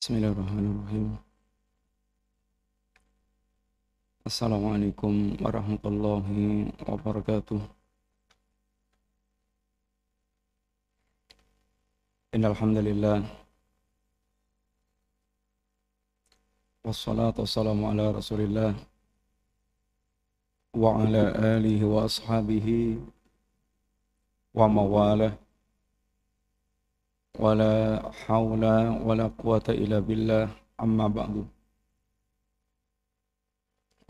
Bismillahirrahmanirrahim. Assalamualaikum warahmatullahi wabarakatuh. Innal hamdalillah wassalatu wassalamu ala Rasulillah wa ala alihi wa ashabihi wa wala haula wala quwata illa billah. Amma ba'du.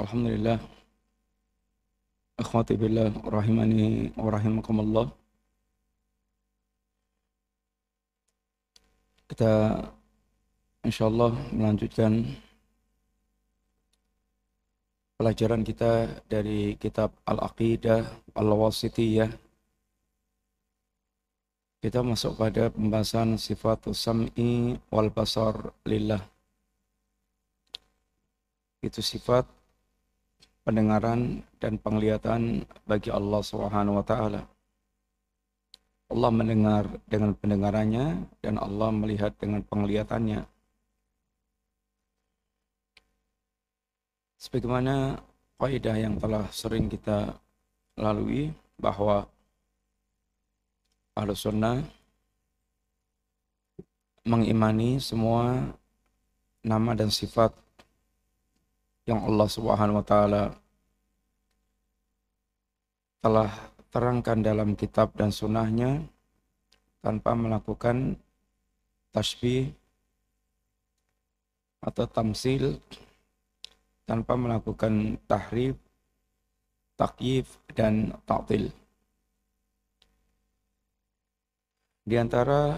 Alhamdulillah. Akhwati billah rahimani wa rahimakumullah. Kita insyaallah melanjutkan pelajaran kita dari kitab Al-Aqidah Al-Wasitiyah kita masuk pada pembahasan sifat sam'i wal basar lillah. Itu sifat pendengaran dan penglihatan bagi Allah Subhanahu wa taala. Allah mendengar dengan pendengarannya dan Allah melihat dengan penglihatannya. Sebagaimana kaidah yang telah sering kita lalui bahwa Ahlu Sunnah mengimani semua nama dan sifat yang Allah Subhanahu wa taala telah terangkan dalam kitab dan sunnahnya tanpa melakukan tasbih atau tamsil tanpa melakukan tahrif, takyif dan ta'til. Di antara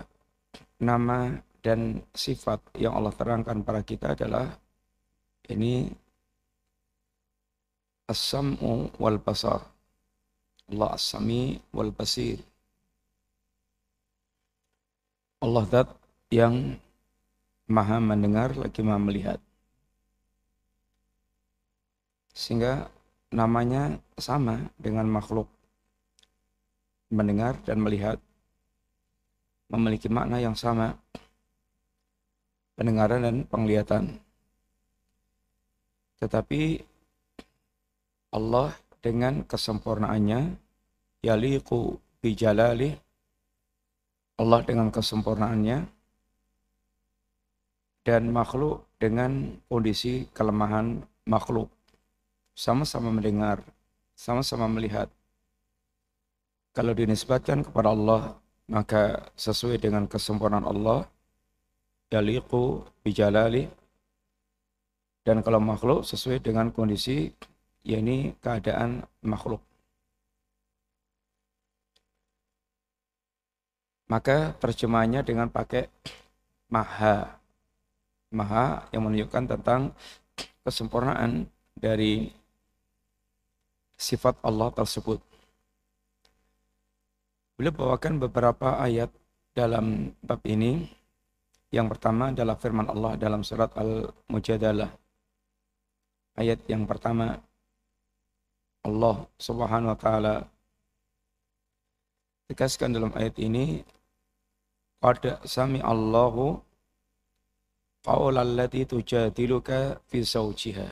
nama dan sifat yang Allah terangkan pada kita adalah ini as-sam'u wal basar. Allah as-sami wal basir. Allah zat yang maha mendengar lagi maha melihat. Sehingga namanya sama dengan makhluk mendengar dan melihat memiliki makna yang sama. Pendengaran dan penglihatan. Tetapi Allah dengan kesempurnaannya yaliqu bijalali Allah dengan kesempurnaannya dan makhluk dengan kondisi kelemahan makhluk. Sama-sama mendengar sama-sama melihat. Kalau dinisbatkan kepada Allah maka sesuai dengan kesempurnaan Allah yaliqu bijalali dan kalau makhluk sesuai dengan kondisi yakni keadaan makhluk. Maka terjemahnya dengan pakai maha. Maha yang menunjukkan tentang kesempurnaan dari sifat Allah tersebut Beliau bawakan beberapa ayat dalam bab ini. Yang pertama adalah firman Allah dalam surat Al-Mujadalah. Ayat yang pertama Allah Subhanahu wa taala tegaskan dalam ayat ini qad sami Allahu qaulal lati tujadiluka fi zawjiha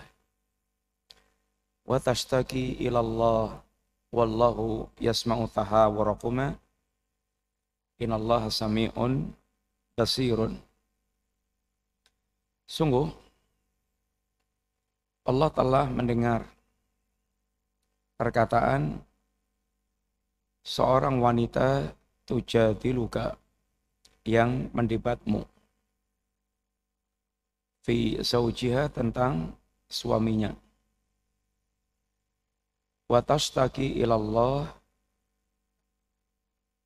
wa tashtaki ila Allah wallahu yasma'u tahawarakuma inallaha sami'un basirun. Sungguh Allah telah mendengar perkataan seorang wanita tujadiluka yang mendebatmu fi zaujiha tentang suaminya watastaki ilallah.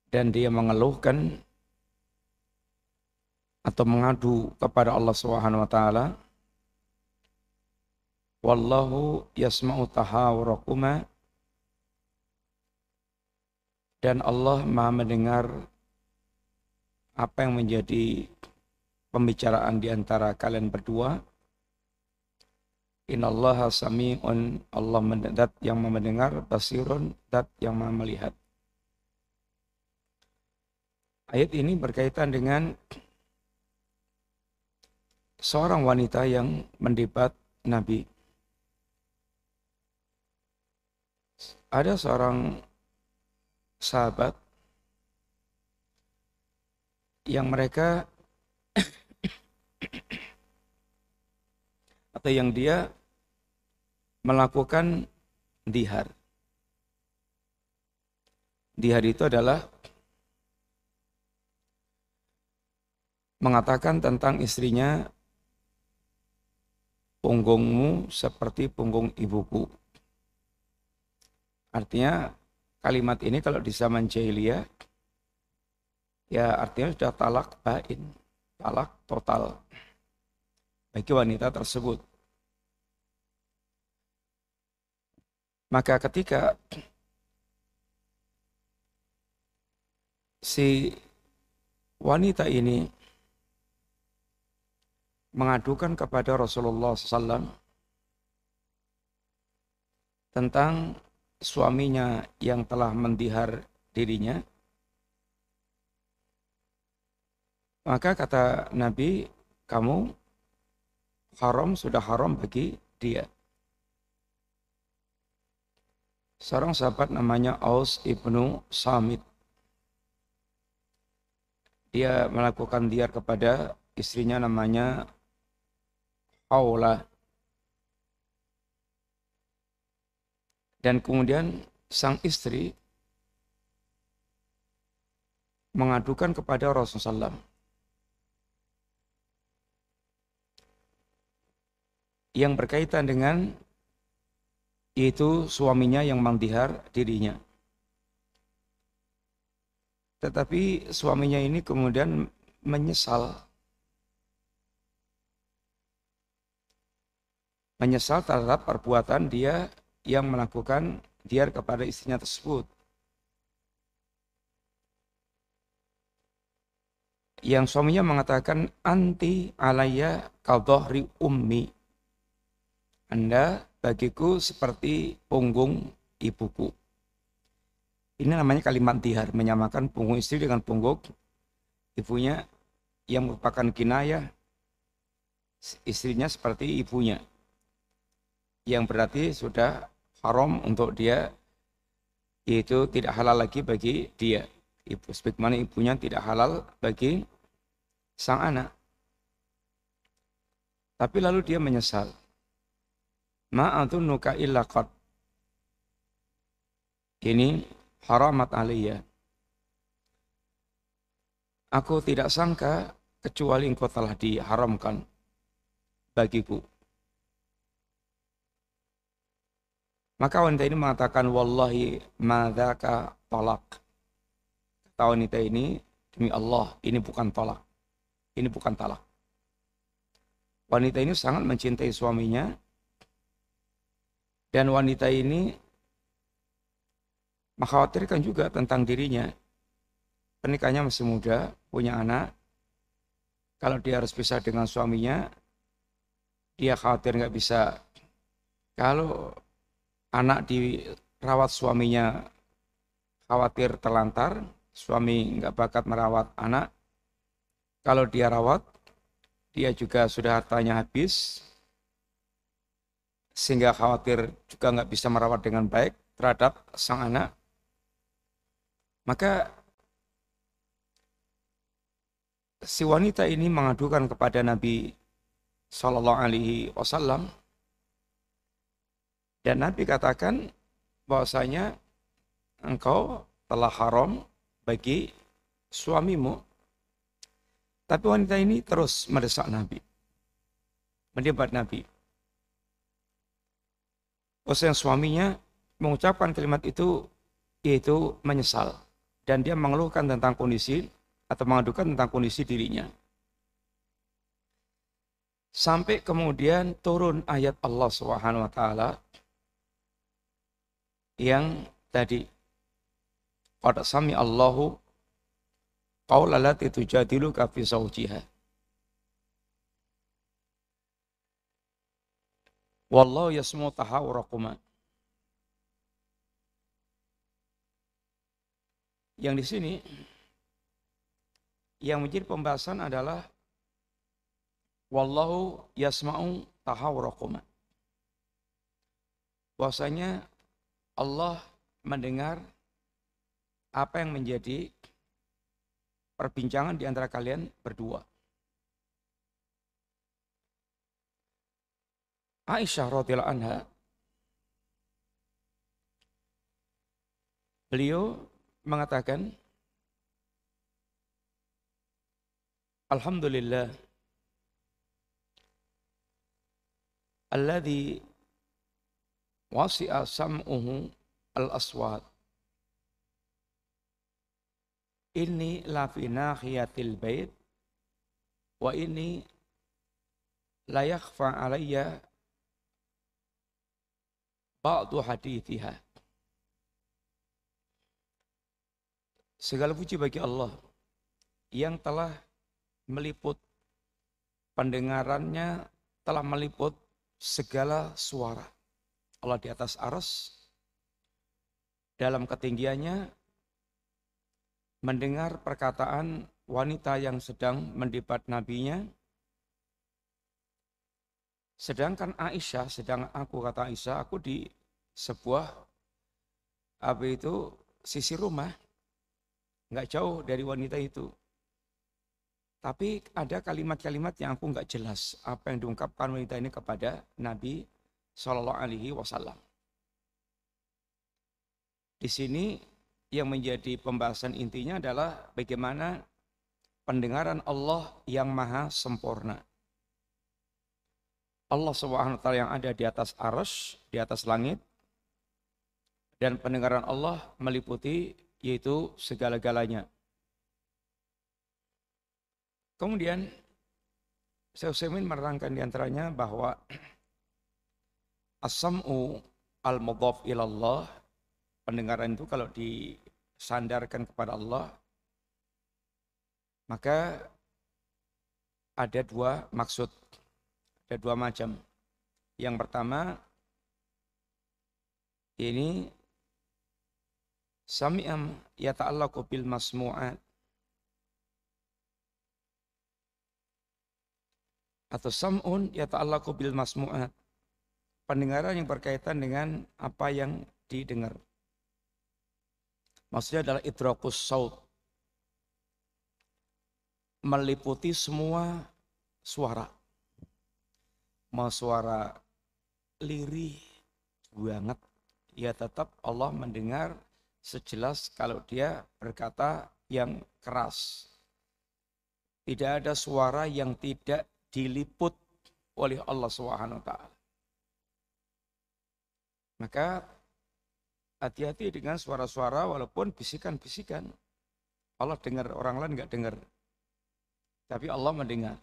Dan dia mengeluhkan atau mengadu kepada Allah Subhanahu wa taala. Wallahu yasma'u tahawurakuma. Dan Allah Maha mendengar apa yang menjadi pembicaraan di antara kalian berdua Innallaha sami'un Allah mendengar yang mendengar basirun dat yang melihat. Ayat ini berkaitan dengan seorang wanita yang mendebat Nabi. Ada seorang sahabat yang mereka atau yang dia melakukan dihar. Dihar itu adalah mengatakan tentang istrinya punggungmu seperti punggung ibuku. Artinya kalimat ini kalau di zaman jahiliyah ya artinya sudah talak bain, talak total bagi wanita tersebut. Maka ketika si wanita ini mengadukan kepada Rasulullah SAW tentang suaminya yang telah mendihar dirinya, maka kata Nabi, kamu haram sudah haram bagi dia. Seorang sahabat namanya Aus ibnu Samit. Dia melakukan diar kepada istrinya namanya Aula. Dan kemudian sang istri mengadukan kepada Rasulullah SAW. Yang berkaitan dengan yaitu suaminya yang mendihar dirinya. Tetapi suaminya ini kemudian menyesal. Menyesal terhadap perbuatan dia yang melakukan diar kepada istrinya tersebut. Yang suaminya mengatakan anti alaya kaldohri ummi. Anda bagiku seperti punggung ibuku. Ini namanya kalimat dihar, menyamakan punggung istri dengan punggung ibunya yang merupakan kinayah istrinya seperti ibunya. Yang berarti sudah haram untuk dia yaitu tidak halal lagi bagi dia. Ibu sebagaimana ibunya tidak halal bagi sang anak. Tapi lalu dia menyesal ma'adhunuka illa qad. Ini haramat aliyah. Aku tidak sangka kecuali engkau telah diharamkan bagiku. Maka wanita ini mengatakan, Wallahi madaka talak. Kata wanita ini, demi Allah, ini bukan tolak. Ini bukan talak. Wanita ini sangat mencintai suaminya, dan wanita ini mengkhawatirkan juga tentang dirinya. Pernikahannya masih muda, punya anak. Kalau dia harus pisah dengan suaminya, dia khawatir nggak bisa. Kalau anak dirawat suaminya khawatir terlantar, suami nggak bakat merawat anak. Kalau dia rawat, dia juga sudah hartanya habis, sehingga khawatir juga nggak bisa merawat dengan baik terhadap sang anak, maka si wanita ini mengadukan kepada Nabi Shallallahu Alaihi Wasallam dan Nabi katakan bahwasanya engkau telah haram bagi suamimu. Tapi wanita ini terus mendesak Nabi, mendebat Nabi. Bahwasanya suaminya mengucapkan kalimat itu yaitu menyesal dan dia mengeluhkan tentang kondisi atau mengadukan tentang kondisi dirinya. Sampai kemudian turun ayat Allah Subhanahu wa taala yang tadi pada sami Allahu qaula lati tujadiluka fi zawjiha Wallahu yasmu tahawurakuma. Yang di sini yang menjadi pembahasan adalah wallahu yasma'u tahawurakuma. Bahwasanya Allah mendengar apa yang menjadi perbincangan di antara kalian berdua. Aisyah radhiyallahu anha beliau mengatakan Alhamdulillah alladhi wasi'a sam'uhu al-aswat ini la fi nahiyatil bait wa ini la yakhfa alayya ba'du hadithiha Segala puji bagi Allah yang telah meliput pendengarannya telah meliput segala suara. Allah di atas aras, dalam ketinggiannya, mendengar perkataan wanita yang sedang mendebat nabinya, sedangkan Aisyah, sedang aku kata Aisyah, aku di sebuah apa itu sisi rumah, nggak jauh dari wanita itu. Tapi ada kalimat-kalimat yang aku nggak jelas apa yang diungkapkan wanita ini kepada Nabi Shallallahu Alaihi Wasallam. Di sini yang menjadi pembahasan intinya adalah bagaimana pendengaran Allah yang maha sempurna. Allah SWT yang ada di atas arus, di atas langit, dan pendengaran Allah meliputi yaitu segala-galanya. Kemudian Syekh Utsaimin menerangkan di antaranya bahwa as-sam'u al-mudhaf ilallah pendengaran itu kalau disandarkan kepada Allah maka ada dua maksud ada dua macam yang pertama ini sami'am yata'allaqu bil masmu'at atau sam'un yata'allaqu bil masmu'at. Pendengaran yang berkaitan dengan apa yang didengar. Maksudnya adalah idrakus saut. Meliputi semua suara. Mau suara lirih banget, ya tetap Allah mendengar sejelas kalau dia berkata yang keras. Tidak ada suara yang tidak diliput oleh Allah Subhanahu wa taala. Maka hati-hati dengan suara-suara walaupun bisikan-bisikan. Allah dengar, orang lain nggak dengar. Tapi Allah mendengar.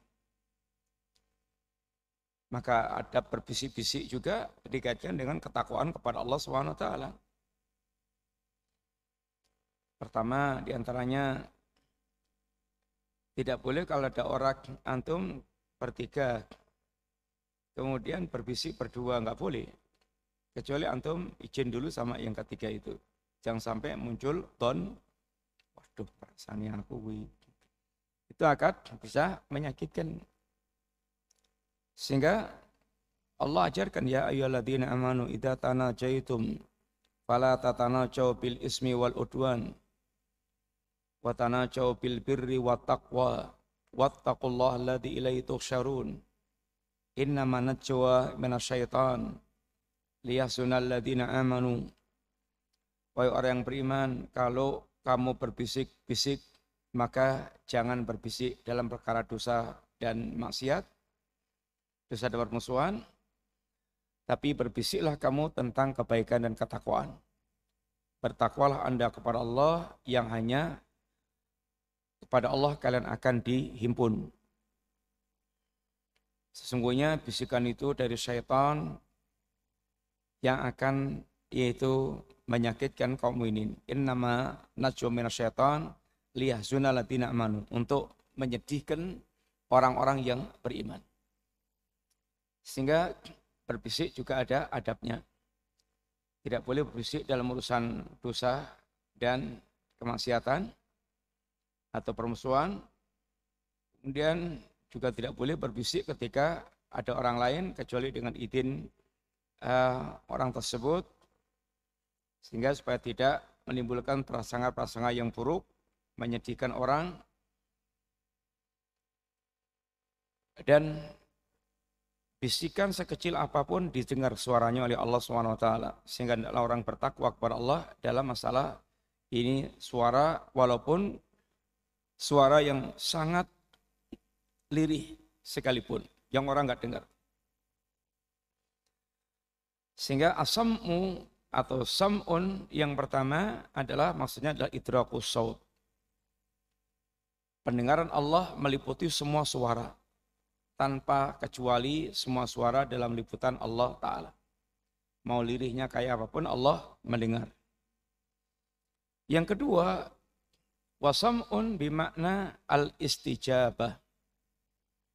Maka ada berbisik-bisik juga dikaitkan dengan ketakwaan kepada Allah Subhanahu taala. Pertama di antaranya tidak boleh kalau ada orang antum bertiga, kemudian berbisik berdua, nggak boleh. Kecuali antum izin dulu sama yang ketiga itu. Jangan sampai muncul ton, waduh perasaannya aku itu akan bisa menyakitkan. Sehingga Allah ajarkan ya ayyuhalladzina amanu idza tanajaitum fala tatanajau bil ismi wal udwan wa tanajau bil birri wat taqwa wattaqullaha alladhi ilaihi tuhsyarun. Innama najwa minasyaitan liyahsunal ladina amanu. Wahai orang yang beriman, kalau kamu berbisik-bisik, maka jangan berbisik dalam perkara dosa dan maksiat, dosa dan permusuhan, tapi berbisiklah kamu tentang kebaikan dan ketakwaan. Bertakwalah Anda kepada Allah yang hanya kepada Allah kalian akan dihimpun. Sesungguhnya bisikan itu dari syaitan yang akan yaitu menyakitkan kaum ini. Innama najwa syaitan liyahzuna latina amanu. Untuk menyedihkan orang-orang yang beriman. Sehingga berbisik juga ada adabnya. Tidak boleh berbisik dalam urusan dosa dan kemaksiatan atau permusuhan. Kemudian juga tidak boleh berbisik ketika ada orang lain kecuali dengan izin uh, orang tersebut sehingga supaya tidak menimbulkan prasangka-prasangka yang buruk, menyedihkan orang dan bisikan sekecil apa pun didengar suaranya oleh Allah SWT sehingga orang bertakwa kepada Allah dalam masalah ini suara walaupun suara yang sangat lirih sekalipun yang orang nggak dengar. Sehingga asammu atau sam'un yang pertama adalah maksudnya adalah idrakus saut pendengaran Allah meliputi semua suara tanpa kecuali semua suara dalam liputan Allah Ta'ala. Mau lirihnya kayak apa pun Allah mendengar. Yang kedua, wasam'un bimakna al-istijabah.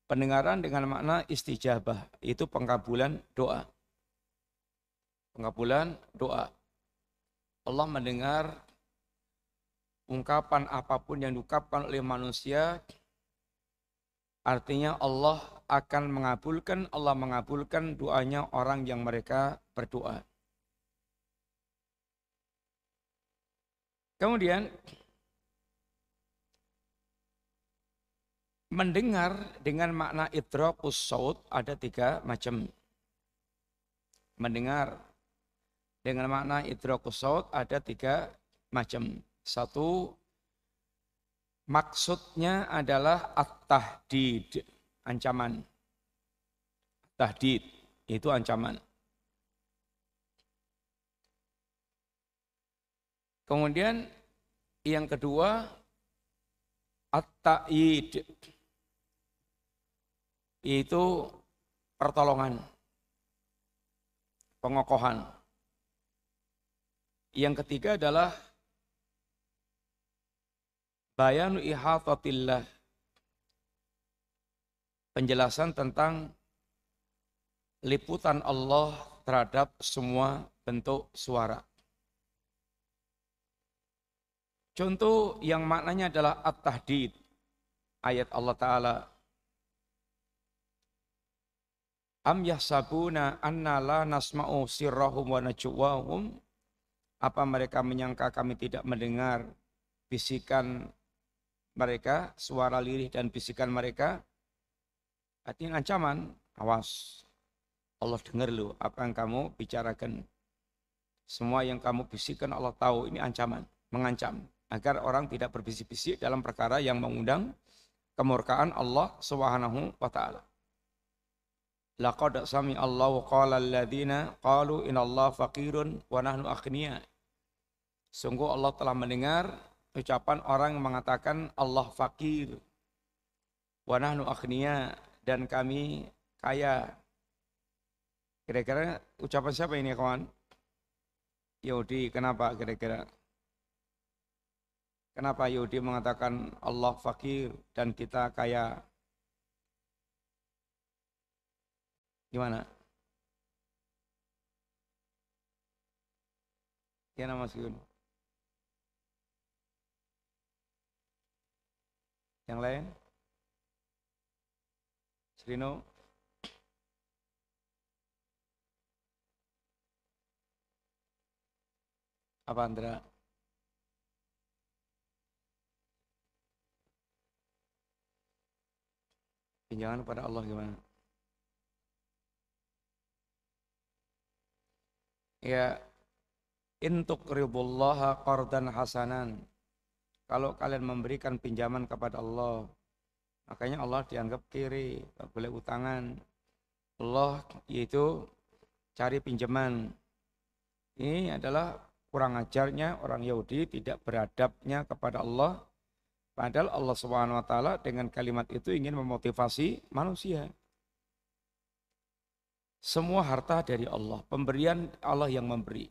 Pendengaran dengan makna istijabah, itu pengkabulan doa. Pengkabulan doa. Allah mendengar ungkapan apa pun yang diucapkan oleh manusia Artinya Allah akan mengabulkan, Allah mengabulkan doanya orang yang mereka berdoa. Kemudian mendengar dengan makna idrakus saut ada tiga macam. Mendengar dengan makna idrakus saut ada tiga macam. Satu Maksudnya adalah at-tahdid, ancaman. Tahdid, itu ancaman. Kemudian yang kedua, at-ta'id, itu pertolongan, pengokohan. Yang ketiga adalah Bayanu ihatatillah. Penjelasan tentang liputan Allah terhadap semua bentuk suara. Contoh yang maknanya adalah at-tahdid. Ayat Allah Ta'ala. Am yahsabuna anna la nasma'u sirrahum wa najwahum. Apa mereka menyangka kami tidak mendengar bisikan mereka, suara lirih dan bisikan mereka, artinya ancaman, awas. Allah dengar lu apa yang kamu bicarakan. Semua yang kamu bisikan Allah tahu ini ancaman, mengancam. Agar orang tidak berbisik-bisik dalam perkara yang mengundang kemurkaan Allah Subhanahu wa taala. Laqad sami Allah qala alladziina qalu inna Allah faqirun wa nahnu aghnia. Sungguh Allah telah mendengar ucapan orang yang mengatakan Allah fakir wa nahnu akhniya dan kami kaya. Kira-kira ucapan siapa ini kawan? Yahudi, kenapa kira-kira? Kenapa Yahudi mengatakan Allah fakir dan kita kaya? Gimana? Ya nama Yun. Yang lain? Srino? Apa Andra? Pinjangan pada Allah gimana? Ya, intuk ribullaha qardan hasanan kalau kalian memberikan pinjaman kepada Allah, makanya Allah dianggap kiri, tak boleh utangan. Allah yaitu cari pinjaman. Ini adalah kurang ajarnya orang Yahudi tidak beradabnya kepada Allah. Padahal Allah Subhanahu wa taala dengan kalimat itu ingin memotivasi manusia. Semua harta dari Allah, pemberian Allah yang memberi.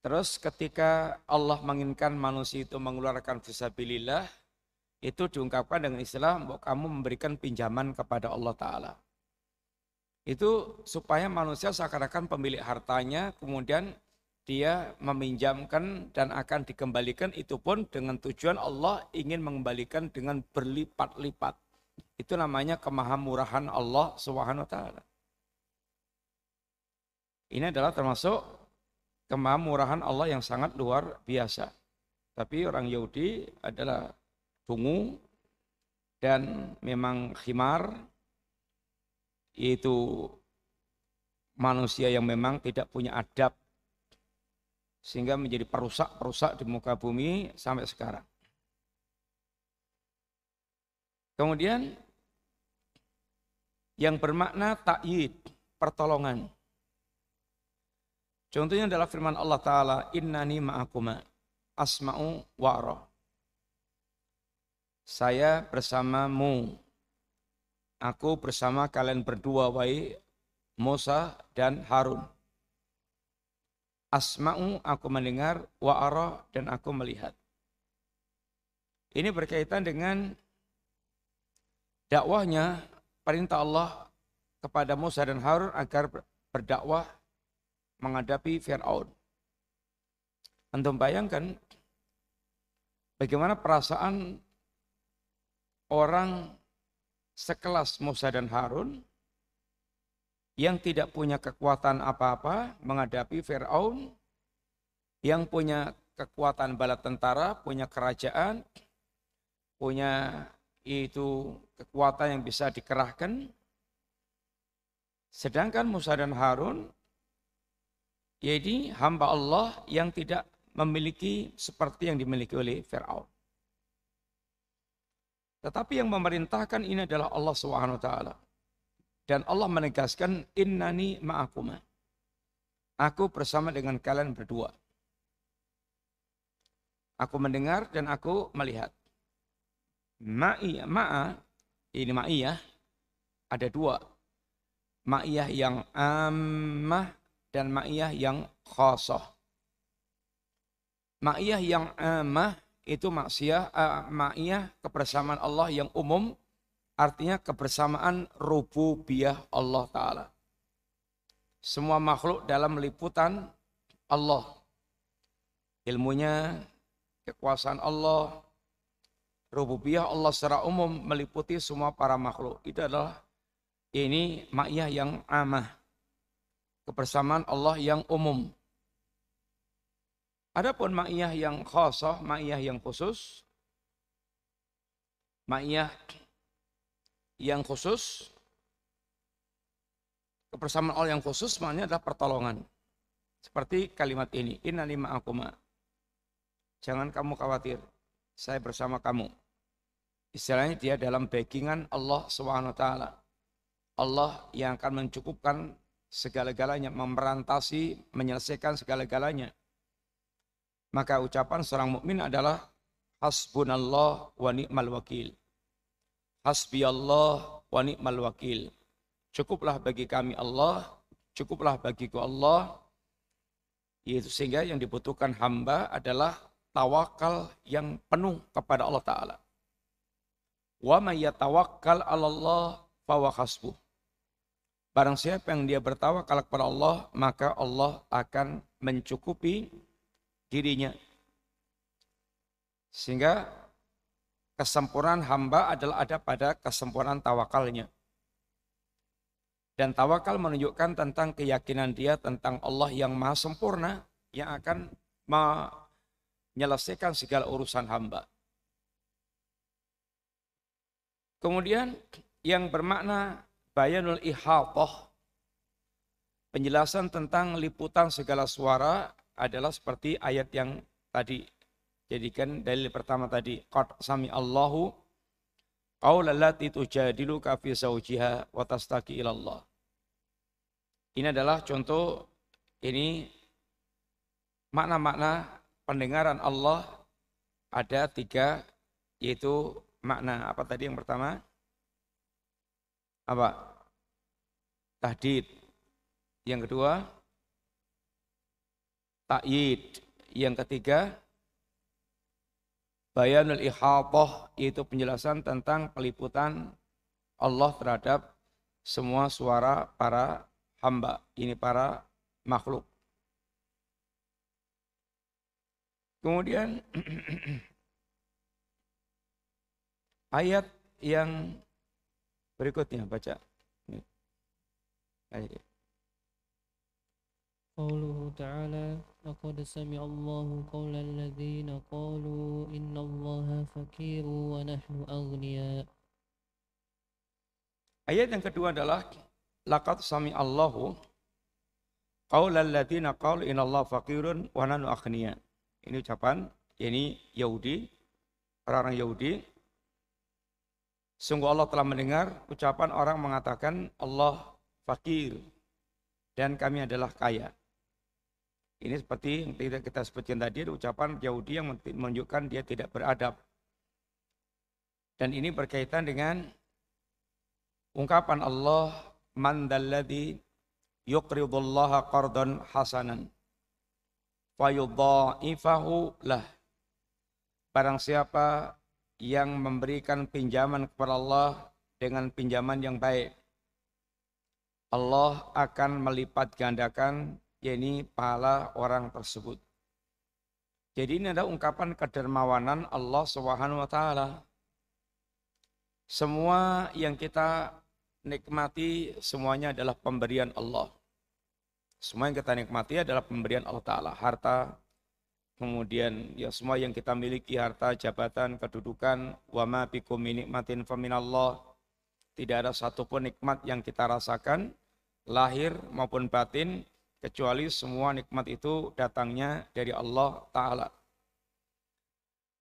Terus ketika Allah menginginkan manusia itu mengeluarkan fisabilillah, itu diungkapkan dengan istilah bahwa kamu memberikan pinjaman kepada Allah Ta'ala. Itu supaya manusia seakan-akan pemilik hartanya, kemudian dia meminjamkan dan akan dikembalikan, itu pun dengan tujuan Allah ingin mengembalikan dengan berlipat-lipat. Itu namanya kemahamurahan Allah Subhanahu. Ini adalah termasuk kemahamurahan Allah yang sangat luar biasa. Tapi orang Yahudi adalah tungu dan memang khimar yaitu manusia yang memang tidak punya adab sehingga menjadi perusak-perusak di muka bumi sampai sekarang. Kemudian yang bermakna takyid, pertolongan. Contohnya adalah firman Allah Ta'ala, Innani ma'akuma asma'u wa'ra. Saya bersamamu. Aku bersama kalian berdua, wahai Musa dan Harun. Asma'u, aku mendengar, wa'ara, dan aku melihat. Ini berkaitan dengan dakwahnya perintah Allah kepada Musa dan Harun agar berdakwah menghadapi Fir'aun. Antum bayangkan bagaimana perasaan orang sekelas Musa dan Harun yang tidak punya kekuatan apa-apa menghadapi Fir'aun, yang punya kekuatan bala tentara, punya kerajaan, punya itu kekuatan yang bisa dikerahkan. Sedangkan Musa dan Harun jadi hamba Allah yang tidak memiliki seperti yang dimiliki oleh Fir'aun. Tetapi yang memerintahkan ini adalah Allah Subhanahu wa taala. Dan Allah menegaskan innani ma'akuma. Aku bersama dengan kalian berdua. Aku mendengar dan aku melihat. Ma'iyah, ma'a, ini ma'iyah, ada dua. Ma'iyah yang ammah dan ma'iyah yang khasah. Ma'iyah yang ammah itu maksiyah, uh, ma'iyah kebersamaan Allah yang umum, artinya kebersamaan rububiyah Allah Ta'ala. Semua makhluk dalam liputan Allah. Ilmunya, kekuasaan Allah, rububiyah Allah secara umum meliputi semua para makhluk. Itu adalah ini makyah yang amah. Kebersamaan Allah yang umum. Adapun makyah yang khasah, makyah yang khusus, makyah yang khusus, kebersamaan Allah yang khusus maknanya adalah pertolongan. Seperti kalimat ini, inna lima akuma. Jangan kamu khawatir, saya bersama kamu. Istilahnya dia dalam backingan Allah SWT. Allah yang akan mencukupkan segala-galanya, memerantasi, menyelesaikan segala-galanya. Maka ucapan seorang mukmin adalah hasbunallah wa ni'mal wakil. Hasbi Allah wa ni'mal wakil. Cukuplah bagi kami Allah, cukuplah bagiku Allah. Yaitu sehingga yang dibutuhkan hamba adalah tawakal yang penuh kepada Allah Ta'ala. Wa may yatawakkal Allah fawa hasbuh. Barang siapa yang dia bertawakal kepada Allah, maka Allah akan mencukupi dirinya. Sehingga kesempurnaan hamba adalah ada pada kesempurnaan tawakalnya. Dan tawakal menunjukkan tentang keyakinan dia tentang Allah yang maha sempurna yang akan menyelesaikan segala urusan hamba. Kemudian yang bermakna bayanul ihatah penjelasan tentang liputan segala suara adalah seperti ayat yang tadi jadikan dalil pertama tadi. Qad sami Allahu qaula allati tujadiluka fi zawjiha wa tastaqi ila Allah. Ini adalah contoh ini makna-makna pendengaran Allah ada tiga yaitu makna apa tadi yang pertama? Apa? Tahdid. Yang kedua takyid yang ketiga bayanul ihatah yaitu penjelasan tentang peliputan Allah terhadap semua suara para hamba ini para makhluk Kemudian ayat yang Berikutnya baca. Ayo. قوله تعالى لقد سمع الله قول الذين قالوا إن الله فقير ونحن أغنياء Ayat yang kedua adalah laqad sami Allahu qaulal ladzina qalu innallaha faqirun wa nahnu aghnia. Ini ucapan ini Yahudi orang-orang Yahudi Sungguh Allah telah mendengar ucapan orang mengatakan Allah fakir dan kami adalah kaya. Ini seperti yang tidak kita sebutkan tadi, ucapan Yahudi yang menunjukkan dia tidak beradab. Dan ini berkaitan dengan ungkapan Allah, Man dalladhi yuqridullaha qardan hasanan fayudha'ifahu lah. Barang siapa yang memberikan pinjaman kepada Allah dengan pinjaman yang baik, Allah akan melipat gandakan yakni pahala orang tersebut. Jadi ini adalah ungkapan kedermawanan Allah Subhanahu wa taala. Semua yang kita nikmati semuanya adalah pemberian Allah. Semua yang kita nikmati adalah pemberian Allah Ta'ala. Harta, kemudian ya semua yang kita miliki, harta, jabatan, kedudukan, wa ma bikum nikmatin faminallah. Tidak ada satupun nikmat yang kita rasakan, lahir maupun batin, kecuali semua nikmat itu datangnya dari Allah Ta'ala.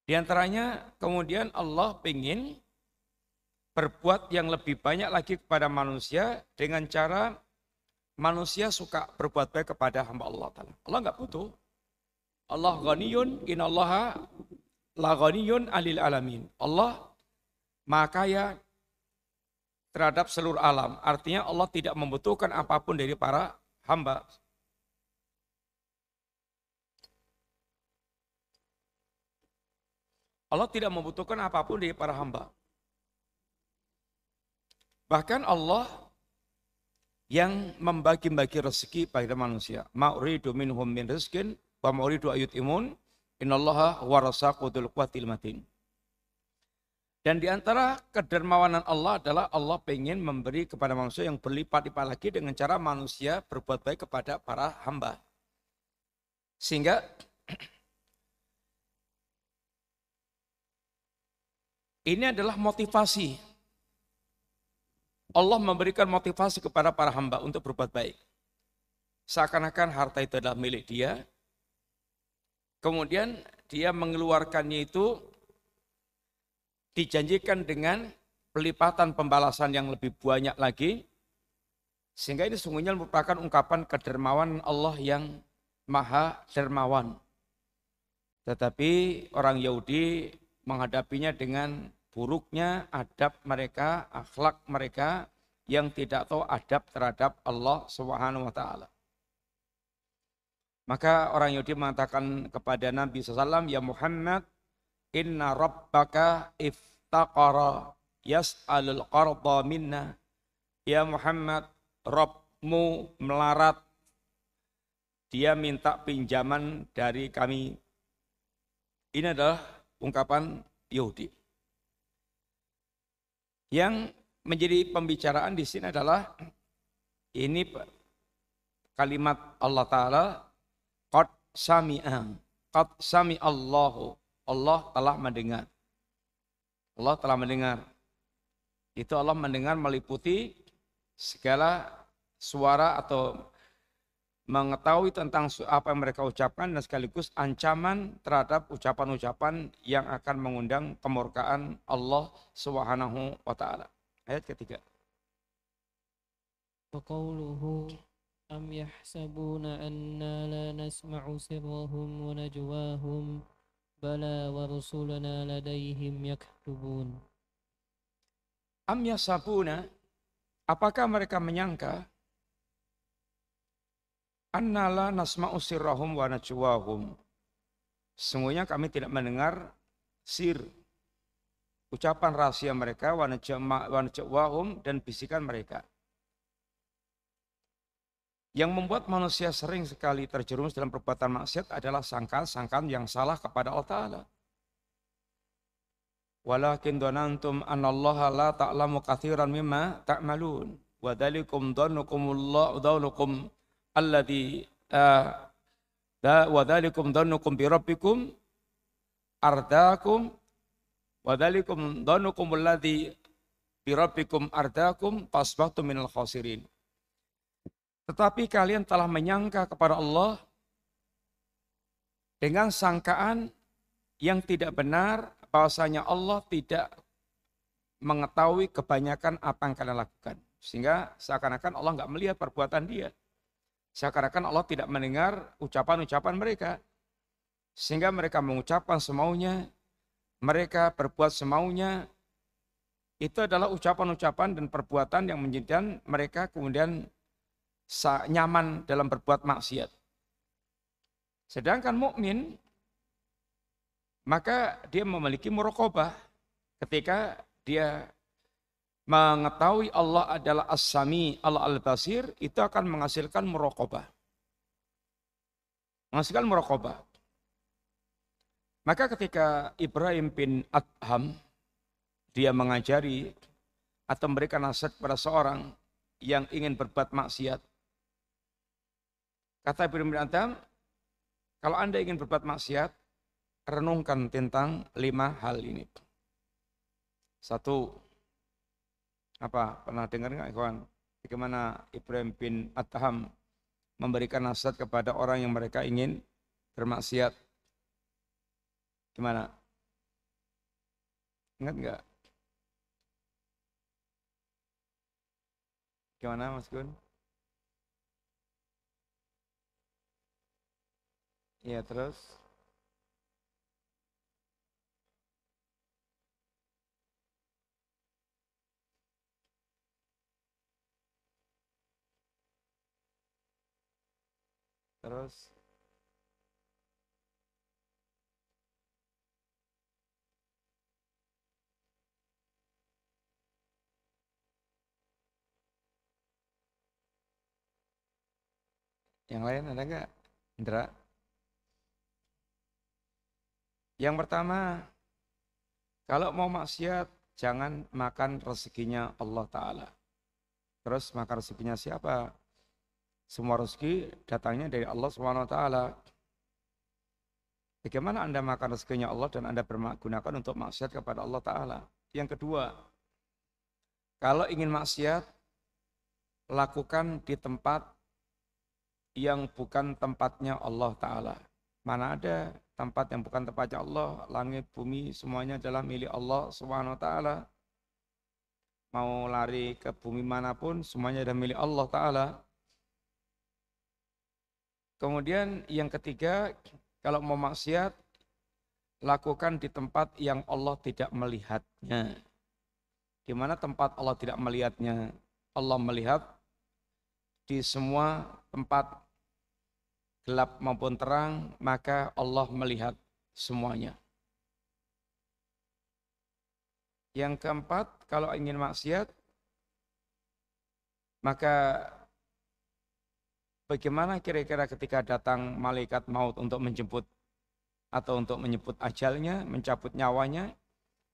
Di antaranya kemudian Allah ingin berbuat yang lebih banyak lagi kepada manusia dengan cara manusia suka berbuat baik kepada hamba Allah Ta'ala. Allah nggak butuh. Allah ghaniyun inallaha la ghaniyun alil alamin. Allah maha kaya terhadap seluruh alam. Artinya Allah tidak membutuhkan apa pun dari para hamba. Allah tidak membutuhkan apa pun dari para hamba. Bahkan Allah yang membagi-bagi rezeki pada manusia. Ma'uridu minhum min rizkin wa ma'uridu ayut imun innallaha warasaqudul quwatil matin. Dan di antara kedermawanan Allah adalah Allah pengen memberi kepada manusia yang berlipat-lipat lagi dengan cara manusia berbuat baik kepada para hamba. Sehingga Ini adalah motivasi. Allah memberikan motivasi kepada para hamba untuk berbuat baik. Seakan-akan harta itu adalah milik dia. Kemudian dia mengeluarkannya itu dijanjikan dengan pelipatan pembalasan yang lebih banyak lagi. Sehingga ini sungguhnya merupakan ungkapan kedermawan Allah yang maha dermawan. Tetapi orang Yahudi menghadapinya dengan buruknya adab mereka, akhlak mereka yang tidak tahu adab terhadap Allah Subhanahu wa taala. Maka orang Yahudi mengatakan kepada Nabi SAW, Ya Muhammad, inna rabbaka iftaqara yas'alul qarda minna. Ya Muhammad, Rabbmu melarat, dia minta pinjaman dari kami. Ini adalah ungkapan Yahudi. Yang menjadi pembicaraan di sini adalah ini kalimat Allah Ta'ala Qad sami'a Qad sami Allahu Allah telah mendengar. Allah telah mendengar. Itu Allah mendengar meliputi segala suara atau mengetahui tentang apa yang mereka ucapkan dan sekaligus ancaman terhadap ucapan-ucapan yang akan mengundang kemurkaan Allah Subhanahu wa taala. Ayat ketiga. Faqauluhu am yahsabuna anna la nasma'u sirrahum wa najwahum bala wa rusulana ladaihim yaktubun. Am yahsabuna apakah mereka menyangka annala nasma'u sirrahum wa najwahum. Sungguhnya kami tidak mendengar sir ucapan rahasia mereka wa najwahum dan bisikan mereka. Yang membuat manusia sering sekali terjerumus dalam perbuatan maksiat adalah sangkaan-sangkaan yang salah kepada Allah Ta'ala. walakin dhanantum anallaha la ta'lamu katsiran mimma ta'malun wa dzalikum dhannukumullah dhannukum alladhi wa dzalikum dhannukum bi rabbikum ardakum wa dzalikum dhannukum alladhi bi rabbikum ardakum fasbahtum minal khasirin tetapi kalian telah menyangka kepada Allah dengan sangkaan yang tidak benar bahwasanya Allah tidak mengetahui kebanyakan apa yang kalian lakukan. Sehingga seakan-akan Allah nggak melihat perbuatan dia. Seakan-akan Allah tidak mendengar ucapan-ucapan mereka. Sehingga mereka mengucapkan semaunya, mereka berbuat semaunya. Itu adalah ucapan-ucapan dan perbuatan yang menjadikan mereka kemudian nyaman dalam berbuat maksiat. Sedangkan mukmin maka dia memiliki murokobah ketika dia mengetahui Allah adalah as-sami, Allah al-basir, itu akan menghasilkan murokobah. Menghasilkan murokobah. Maka ketika Ibrahim bin Adham, dia mengajari atau memberikan nasihat kepada seorang yang ingin berbuat maksiat. Kata Ibrahim bin Adham, kalau Anda ingin berbuat maksiat, renungkan tentang lima hal ini. Satu, apa pernah dengar nggak kawan? Bagaimana Ibrahim bin Adham memberikan nasihat kepada orang yang mereka ingin bermaksiat? Gimana? Ingat nggak? Gimana Mas Gun? Iya terus? Terus Yang lain ada nggak? Indra? Yang pertama, kalau mau maksiat, jangan makan rezekinya Allah Ta'ala. Terus makan rezekinya siapa? Semua rezeki datangnya dari Allah Subhanahu wa taala. Bagaimana Anda makan rezekinya Allah dan Anda bergunakan untuk maksiat kepada Allah taala? Yang kedua, kalau ingin maksiat lakukan di tempat yang bukan tempatnya Allah taala. Mana ada tempat yang bukan tempatnya Allah, langit, bumi semuanya adalah milik Allah Subhanahu wa taala. Mau lari ke bumi mana pun semuanya adalah milik Allah taala. Kemudian yang ketiga, kalau mau maksiat, lakukan di tempat yang Allah tidak melihatnya. Di mana tempat Allah tidak melihatnya? Allah melihat di semua tempat gelap maupun terang, maka Allah melihat semuanya. Yang keempat, kalau ingin maksiat, maka Bagaimana kira-kira ketika datang malaikat maut untuk menjemput atau untuk menyebut ajalnya, mencabut nyawanya,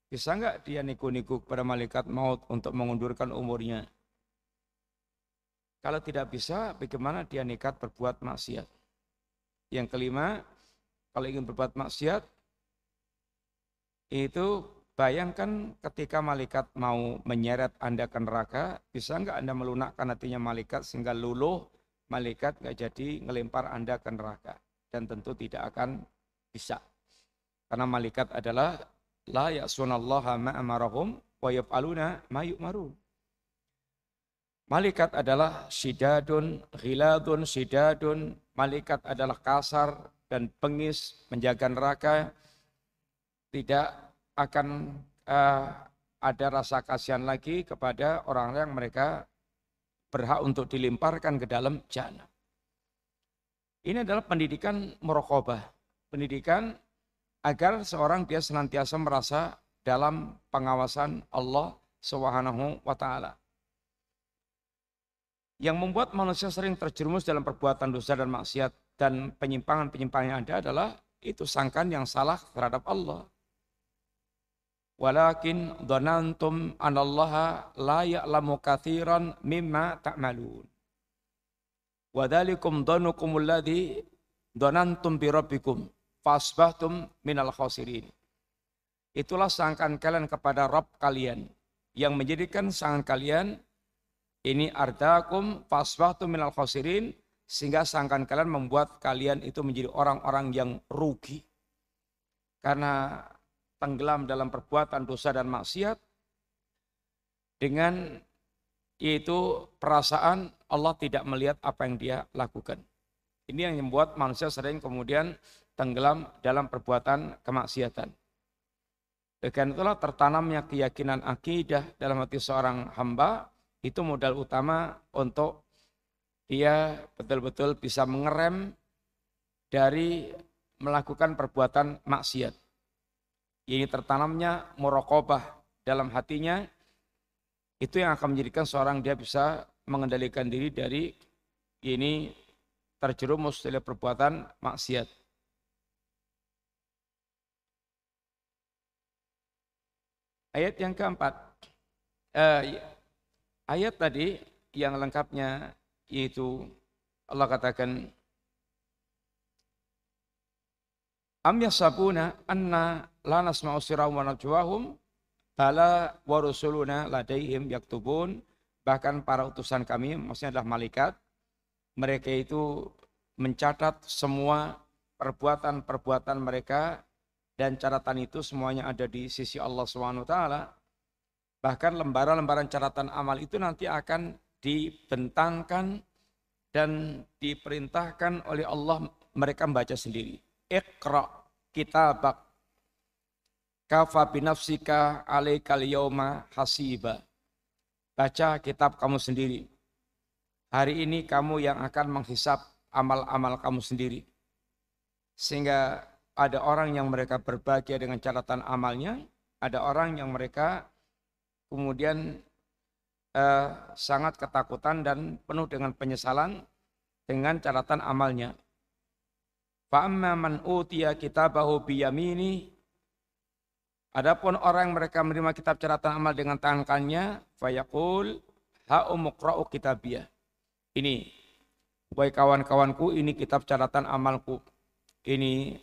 bisa nggak dia niku-niku kepada malaikat maut untuk mengundurkan umurnya? Kalau tidak bisa, bagaimana dia nekat berbuat maksiat? Yang kelima, kalau ingin berbuat maksiat, itu bayangkan ketika malaikat mau menyeret Anda ke neraka, bisa nggak Anda melunakkan hatinya malaikat sehingga luluh malaikat nggak jadi ngelempar Anda ke neraka dan tentu tidak akan bisa. Karena malaikat adalah la ya'sunallaha ma amarahum wa yaf'aluna ma yu'marun. Malaikat adalah sidadun, ghiladun, sidadun. Malaikat adalah kasar dan pengis, menjaga neraka. Tidak akan uh, ada rasa kasihan lagi kepada orang yang mereka berhak untuk dilemparkan ke dalam jannah. Ini adalah pendidikan merokobah. Pendidikan agar seorang dia senantiasa merasa dalam pengawasan Allah Subhanahu wa taala. Yang membuat manusia sering terjerumus dalam perbuatan dosa dan maksiat dan penyimpangan-penyimpangan yang ada adalah itu sangkan yang salah terhadap Allah. Walakin dhanantum anallaha la ya'lamu katsiran mimma ta'malun. Wa dzalikum dhanukum alladhi dhanantum bi rabbikum fasbahtum minal khasirin. Itulah sangkaan kalian kepada Rabb kalian. Yang menjadikan sangkaan kalian ini ardakum fasbahtum minal khasirin sehingga sangkaan kalian membuat kalian itu menjadi orang-orang yang rugi. Karena tenggelam dalam perbuatan dosa dan maksiat dengan itu perasaan Allah tidak melihat apa yang dia lakukan. Ini yang membuat manusia sering kemudian tenggelam dalam perbuatan kemaksiatan. Dengan itulah tertanamnya keyakinan akidah dalam hati seorang hamba itu modal utama untuk dia betul-betul bisa mengerem dari melakukan perbuatan maksiat ini tertanamnya murokobah dalam hatinya, itu yang akan menjadikan seorang dia bisa mengendalikan diri dari ini terjerumus dalam perbuatan maksiat. Ayat yang keempat, eh, ayat tadi yang lengkapnya yaitu Allah katakan Am yasabuna anna la nasma'u sirahum wa najwahum bala wa rusuluna ladaihim yaktubun bahkan para utusan kami maksudnya adalah malaikat mereka itu mencatat semua perbuatan-perbuatan mereka dan catatan itu semuanya ada di sisi Allah taala. Bahkan lembaran-lembaran catatan amal itu nanti akan dibentangkan dan diperintahkan oleh Allah mereka membaca sendiri. Iqra kitabak kafa binafsika alaikal yawma hasiba. Baca kitab kamu sendiri. Hari ini kamu yang akan menghisap amal-amal kamu sendiri. Sehingga ada orang yang mereka berbahagia dengan catatan amalnya, ada orang yang mereka kemudian eh, sangat ketakutan dan penuh dengan penyesalan dengan catatan amalnya. Fa'amma man utiya kitabahu biyamini. Adapun orang yang mereka menerima kitab catatan amal dengan tangan kanannya, fayaqul ha'umuqra'u kitabiyah. Ini, wahai kawan-kawanku, ini kitab catatan amalku. Ini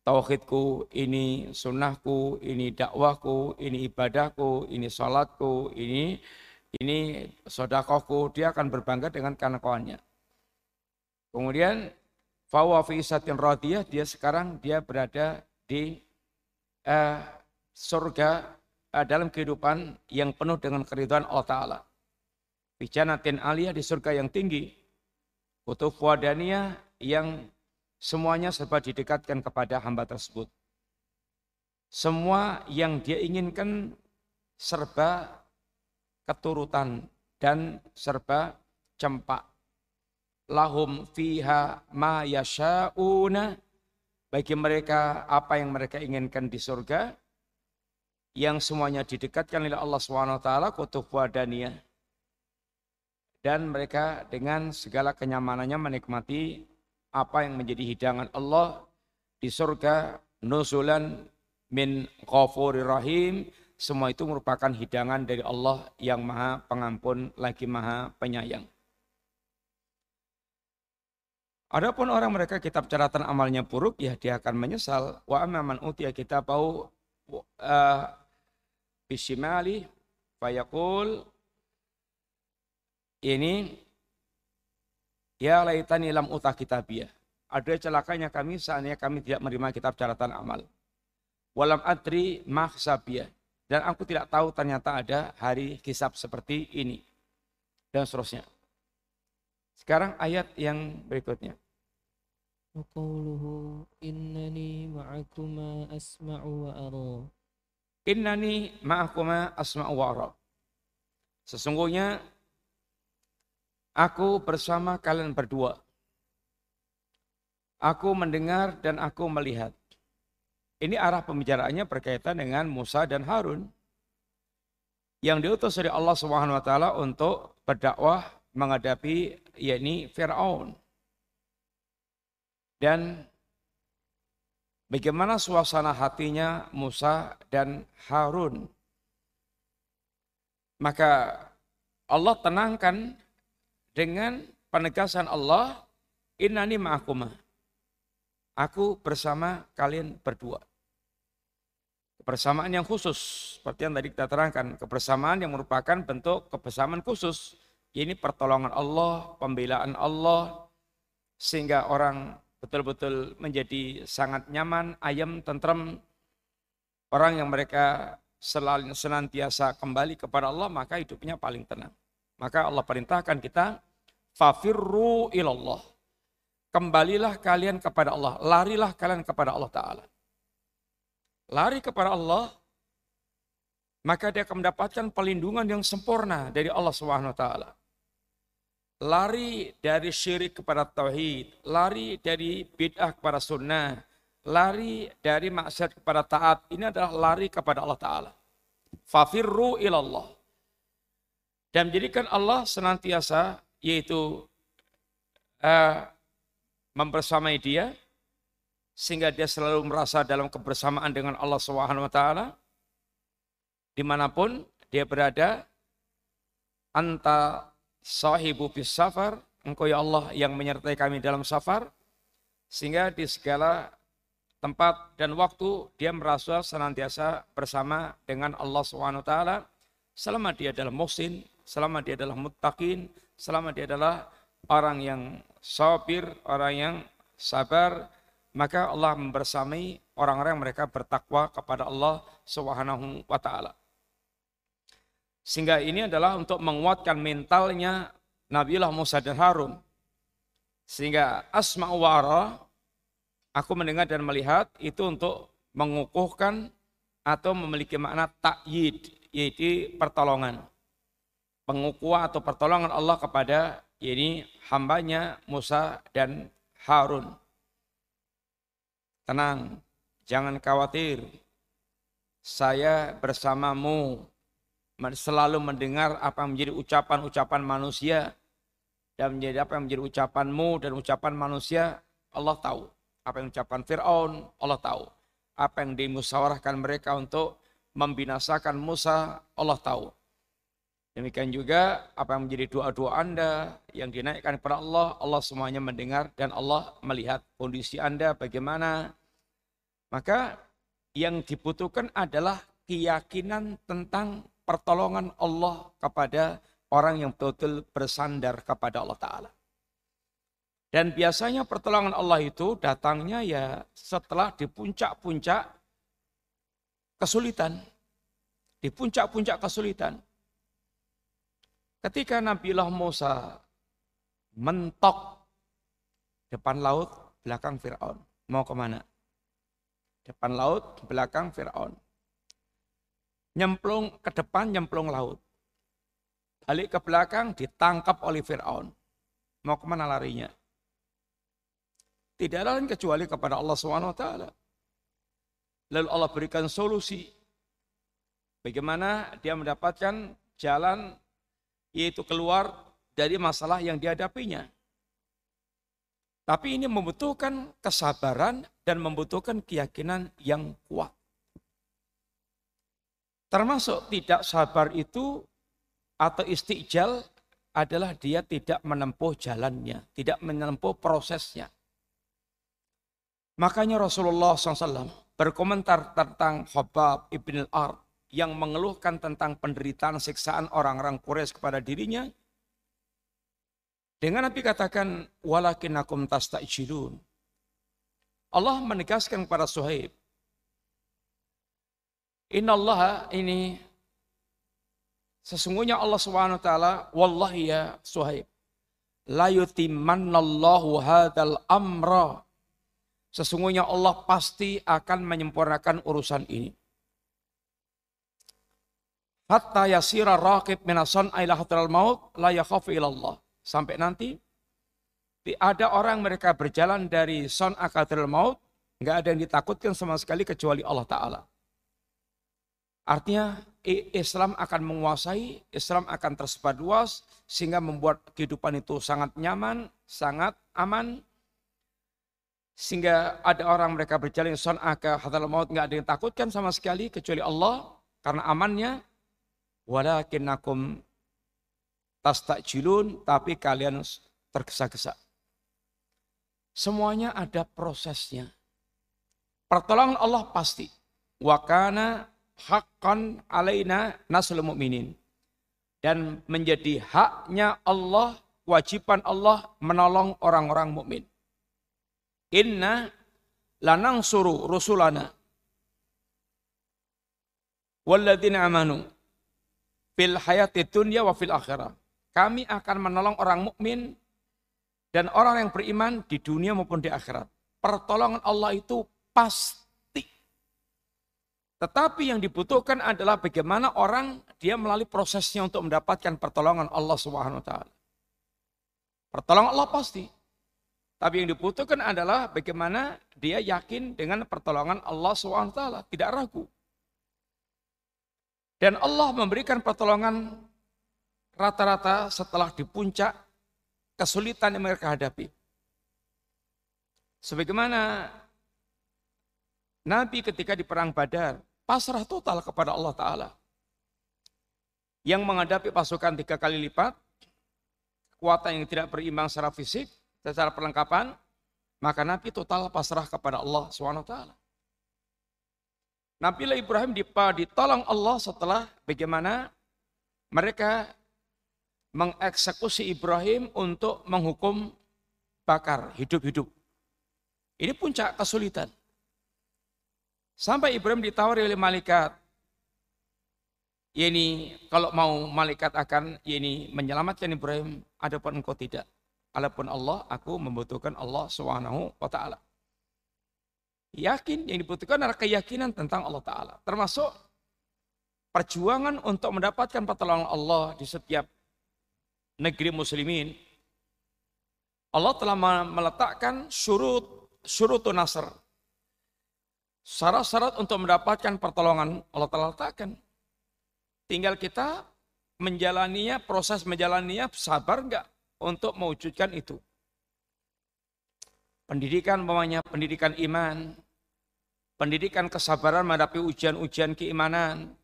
tauhidku, ini sunnahku, ini dakwahku, ini ibadahku, ini salatku, ini ini sodakohku. Dia akan berbangga dengan kawan-kawannya. Kemudian Fawa fi isatin dia sekarang dia berada di uh, surga uh, dalam kehidupan yang penuh dengan keridhaan Allah Ta'ala. Bijanatin aliyah di surga yang tinggi. Kutub wadaniyah yang semuanya serba didekatkan kepada hamba tersebut. Semua yang dia inginkan serba keturutan dan serba cempak lahum fiha ma yasha'una bagi mereka apa yang mereka inginkan di surga yang semuanya didekatkan oleh Allah SWT kutub wadaniyah dan mereka dengan segala kenyamanannya menikmati apa yang menjadi hidangan Allah di surga nuzulan min ghafurir rahim. Semua itu merupakan hidangan dari Allah yang maha pengampun lagi maha penyayang. Adapun orang mereka kitab catatan amalnya buruk, ya dia akan menyesal. Wa amman utiya kitabahu uh, bisimali fayakul ini ya laitani lam uta kitabiyah. Ada celakanya kami seandainya kami tidak menerima kitab catatan amal. Walam adri mahsabiyah. Dan aku tidak tahu ternyata ada hari kisab seperti ini. Dan seterusnya. Sekarang ayat yang berikutnya. Wa qawluhu innani ma'akuma asma'u wa aruh Innani ma'akuma asma'u wa Sesungguhnya aku bersama kalian berdua. Aku mendengar dan aku melihat. Ini arah pembicaraannya berkaitan dengan Musa dan Harun yang diutus oleh Allah Subhanahu wa taala untuk berdakwah menghadapi yakni Firaun. Dan bagaimana suasana hatinya Musa dan Harun. Maka Allah tenangkan dengan penegasan Allah, innani ma'akuma. Aku bersama kalian berdua. Kebersamaan yang khusus, seperti yang tadi kita terangkan, kebersamaan yang merupakan bentuk kebersamaan khusus. Ini pertolongan Allah, pembelaan Allah, sehingga orang betul-betul menjadi sangat nyaman, ayam, tentrem. Orang yang mereka selalu senantiasa kembali kepada Allah, maka hidupnya paling tenang. Maka Allah perintahkan kita, fafirru ilallah. Kembalilah kalian kepada Allah, larilah kalian kepada Allah Ta'ala. Lari kepada Allah, maka dia akan mendapatkan pelindungan yang sempurna dari Allah Subhanahu taala lari dari syirik kepada tauhid, lari dari bid'ah kepada sunnah, lari dari maksiat kepada taat. Ini adalah lari kepada Allah Ta'ala. Fafirru ilallah. Dan menjadikan Allah senantiasa yaitu uh, membersamai dia sehingga dia selalu merasa dalam kebersamaan dengan Allah Subhanahu wa taala di mana pun dia berada anta sahibu bis safar, engkau ya Allah yang menyertai kami dalam safar, sehingga di segala tempat dan waktu dia merasa senantiasa bersama dengan Allah SWT selama dia adalah muhsin, selama dia adalah muttaqin, selama dia adalah orang yang sabir, orang yang sabar, maka Allah membersamai orang-orang mereka bertakwa kepada Allah Subhanahu wa taala. Sehingga ini adalah untuk menguatkan mentalnya Nabiullah Musa dan Harun. Sehingga asma wara, aku mendengar dan melihat itu untuk mengukuhkan atau memiliki makna takyid, yaitu pertolongan. Pengukuhan atau pertolongan Allah kepada ini hambanya Musa dan Harun. Tenang, jangan khawatir. Saya bersamamu selalu mendengar apa yang menjadi ucapan-ucapan manusia dan menjadi apa yang menjadi ucapanmu dan ucapan manusia Allah tahu. Apa yang ucapan Fir'aun Allah tahu. Apa yang dimusyawarahkan mereka untuk membinasakan Musa Allah tahu. Demikian juga apa yang menjadi doa-doa anda yang dinaikkan kepada Allah Allah semuanya mendengar dan Allah melihat kondisi anda bagaimana. Maka yang dibutuhkan adalah keyakinan tentang pertolongan Allah kepada orang yang betul-betul bersandar kepada Allah Ta'ala. Dan biasanya pertolongan Allah itu datangnya ya setelah di puncak-puncak kesulitan. Di puncak-puncak kesulitan. Ketika Nabiullah Musa mentok depan laut, belakang Fir'aun. Mau ke mana? Depan laut, belakang Fir'aun nyemplung ke depan, nyemplung laut. Balik ke belakang, ditangkap oleh Fir'aun. Mau ke mana larinya? Tidak lain kecuali kepada Allah SWT. Lalu Allah berikan solusi. Bagaimana dia mendapatkan jalan yaitu keluar dari masalah yang dihadapinya. Tapi ini membutuhkan kesabaran dan membutuhkan keyakinan yang kuat. Termasuk tidak sabar itu atau istiqjal adalah dia tidak menempuh jalannya, tidak menempuh prosesnya. Makanya Rasulullah SAW berkomentar tentang Khabab ibn al-Ard yang mengeluhkan tentang penderitaan siksaan orang-orang Quraisy kepada dirinya. Dengan Nabi katakan, walakinakum tasta'jilun. Allah menegaskan kepada Suhaib, Inna Allah ini sesungguhnya Allah Subhanahu wa taala wallahi ya Suhaib la yutimannallahu hadzal amra. Sesungguhnya Allah pasti akan menyempurnakan urusan ini. Hatta yasira raqib minasan ilahatul maut la yakhafu ilallah. Sampai nanti ada orang mereka berjalan dari son akatul maut nggak ada yang ditakutkan sama sekali kecuali Allah Ta'ala. Artinya Islam akan menguasai, Islam akan tersebar luas sehingga membuat kehidupan itu sangat nyaman, sangat aman. Sehingga ada orang mereka berjalan son'a ke hadal maut nggak ada yang takutkan sama sekali kecuali Allah karena amannya. Walakinnakum tastajilun tapi kalian tergesa-gesa. Semuanya ada prosesnya. Pertolongan Allah pasti. Wakana hakkan alaina nasul mu'minin. Dan menjadi haknya Allah, kewajiban Allah menolong orang-orang mukmin. Inna lanang suruh rusulana walladzina amanu fil hayati dunya wa fil akhirah. Kami akan menolong orang mukmin dan orang yang beriman di dunia maupun di akhirat. Pertolongan Allah itu pasti. Tetapi yang dibutuhkan adalah bagaimana orang dia melalui prosesnya untuk mendapatkan pertolongan Allah Subhanahu wa taala. Pertolongan Allah pasti. Tapi yang dibutuhkan adalah bagaimana dia yakin dengan pertolongan Allah SWT, tidak ragu. Dan Allah memberikan pertolongan rata-rata setelah di puncak kesulitan yang mereka hadapi. Sebagaimana Nabi ketika di perang Badar pasrah total kepada Allah Ta'ala. Yang menghadapi pasukan tiga kali lipat, kekuatan yang tidak berimbang secara fisik, secara perlengkapan, maka Nabi total pasrah kepada Allah SWT. Nabi Ibrahim ditolong Allah setelah bagaimana mereka mengeksekusi Ibrahim untuk menghukum bakar hidup-hidup. Ini puncak kesulitan. Sampai Ibrahim ditawari oleh malaikat. ini kalau mau malaikat akan ini menyelamatkan Ibrahim, adapun engkau tidak. Adapun Allah, aku membutuhkan Allah Subhanahu wa taala. Yakin yang dibutuhkan adalah keyakinan tentang Allah taala, termasuk perjuangan untuk mendapatkan pertolongan Allah di setiap negeri muslimin. Allah telah meletakkan surut surut nasr. Syarat-syarat untuk mendapatkan pertolongan Allah telah letakkan. Tinggal kita menjalaninya, proses menjalaninya, sabar enggak? untuk mewujudkan itu. Pendidikan namanya pendidikan iman, pendidikan kesabaran menghadapi ujian-ujian keimanan.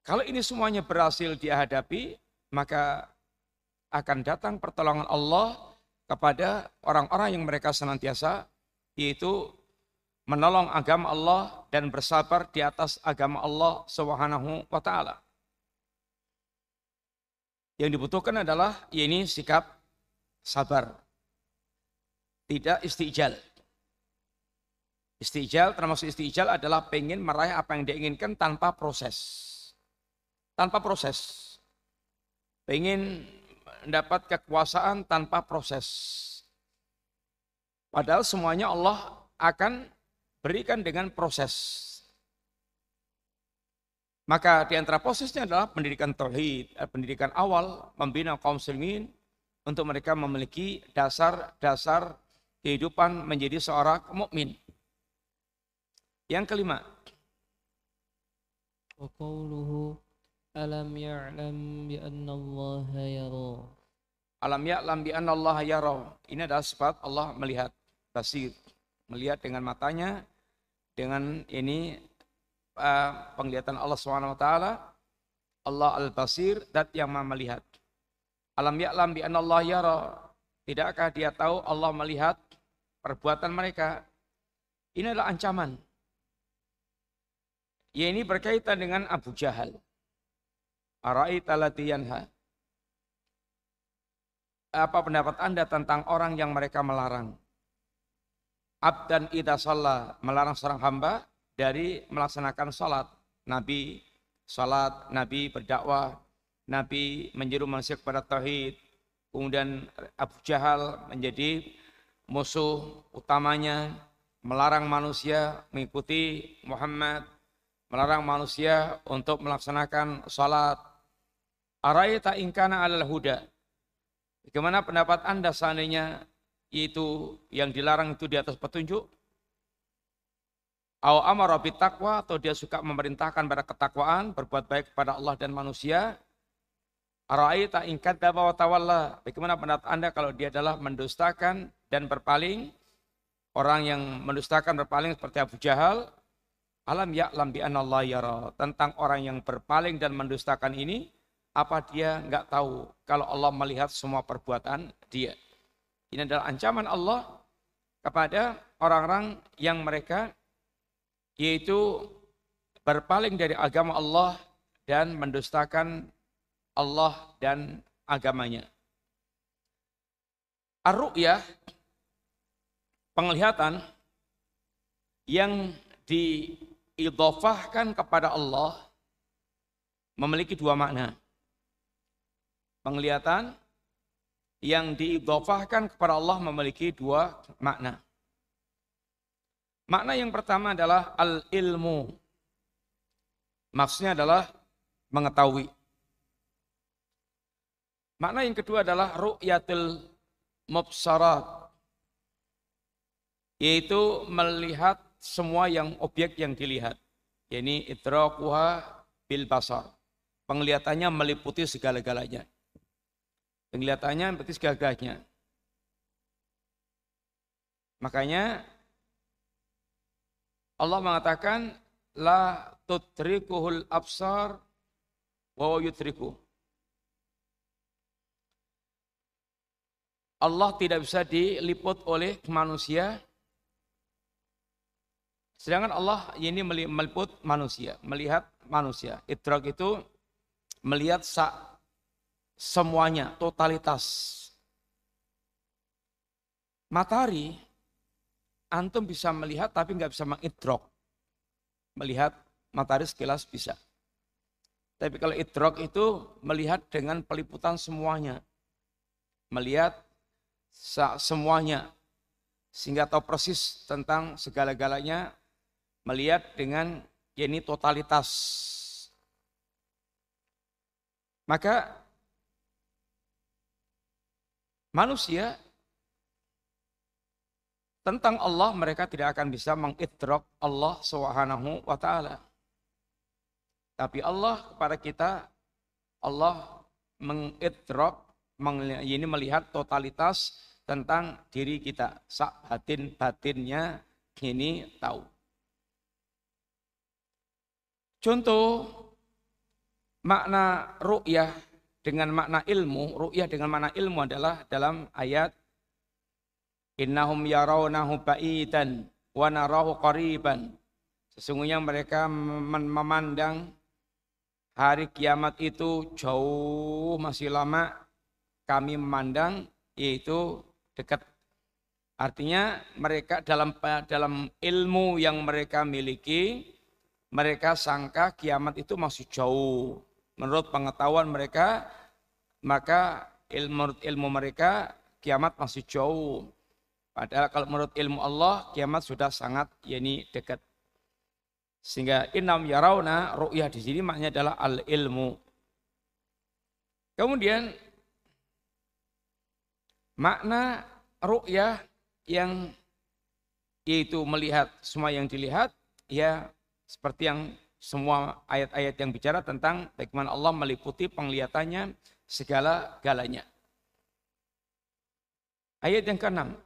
Kalau ini semuanya berhasil dihadapi, maka akan datang pertolongan Allah kepada orang-orang yang mereka senantiasa yaitu menolong agama Allah dan bersabar di atas agama Allah Subhanahu wa taala. Yang dibutuhkan adalah ya ini sikap sabar. Tidak istijal. Istijal termasuk istijal adalah pengen meraih apa yang diinginkan tanpa proses. Tanpa proses. Pengen mendapat kekuasaan tanpa proses. Padahal semuanya Allah akan berikan dengan proses. Maka di antara prosesnya adalah pendidikan tauhid, eh, pendidikan awal membina kaum muslimin untuk mereka memiliki dasar-dasar kehidupan menjadi seorang mukmin. Yang kelima. وقوله ألم يعلم بأن الله يرى Alam ya'lam bi anna Allah yara. Ini adalah sifat Allah melihat basir, melihat dengan matanya dengan ini uh, penglihatan Allah SWT, Allah Al-Basir, dat yang maha melihat. Alam ya'lam bi Allah yara. Tidakkah dia tahu Allah melihat perbuatan mereka? Ini adalah ancaman. Ya ini berkaitan dengan Abu Jahal. Ara'ita yanha. Apa pendapat Anda tentang orang yang mereka melarang? Abdan ida melarang seorang hamba dari melaksanakan sholat. Nabi sholat, Nabi berdakwah, Nabi menyeru manusia kepada tauhid. Kemudian Abu Jahal menjadi musuh utamanya, melarang manusia mengikuti Muhammad, melarang manusia untuk melaksanakan sholat. tak ingkana alal huda. Bagaimana pendapat anda seandainya itu yang dilarang itu di atas petunjuk? Au amara takwa atau dia suka memerintahkan pada ketakwaan, berbuat baik kepada Allah dan manusia. Ara'aita in kadzdzaba wa tawalla. Bagaimana pendapat Anda kalau dia adalah mendustakan dan berpaling? orang yang mendustakan berpaling seperti Abu Jahal, alam ya'lam bi Allah yara. Tentang orang yang berpaling dan mendustakan ini, apa dia nggak tahu kalau Allah melihat semua perbuatan dia. Ini adalah ancaman Allah kepada orang-orang yang mereka yaitu berpaling dari agama Allah dan mendustakan Allah dan agamanya. Ar-ru'yah penglihatan yang diidofahkan kepada Allah memiliki dua makna. Penglihatan yang diidofahkan kepada Allah memiliki dua makna. Makna yang pertama adalah al-ilmu. Maksudnya adalah mengetahui. Makna yang kedua adalah ru'yatul mubsarat. Yaitu melihat semua yang objek yang dilihat. Ini idrakuha bil basar. Penglihatannya meliputi segala-galanya. Penglihatannya meliputi segala-galanya. Makanya Allah mengatakan la tutrikuhul absar wa yutriku. Allah tidak bisa diliput oleh manusia. Sedangkan Allah ini meliput manusia, melihat manusia. Idrak itu melihat sa semuanya, totalitas. Matahari, antum bisa melihat tapi nggak bisa mengidrok. Melihat matahari sekilas bisa. Tapi kalau idrok itu melihat dengan peliputan semuanya. Melihat semuanya sehingga tahu persis tentang segala-galanya melihat dengan ini totalitas maka manusia tentang Allah mereka tidak akan bisa mengidrok Allah Subhanahu wa taala. Tapi Allah kepada kita Allah mengidrok ini melihat totalitas tentang diri kita. Sak batin-batinnya ini tahu. Contoh makna ru'yah dengan makna ilmu, ru'yah dengan makna ilmu adalah dalam ayat Innahum yarawnahu ba'idan wa narahu qariban. Sesungguhnya mereka memandang hari kiamat itu jauh masih lama kami memandang yaitu dekat. Artinya mereka dalam dalam ilmu yang mereka miliki, mereka sangka kiamat itu masih jauh. Menurut pengetahuan mereka, maka ilmu ilmu mereka kiamat masih jauh. Padahal kalau menurut ilmu Allah, kiamat sudah sangat yakni dekat. Sehingga inam yarawna ru'yah di sini maknanya adalah al ilmu. Kemudian Makna ru'yah yang yaitu melihat semua yang dilihat ya seperti yang semua ayat-ayat yang bicara tentang bagaimana Allah meliputi penglihatannya segala galanya. Ayat yang keenam.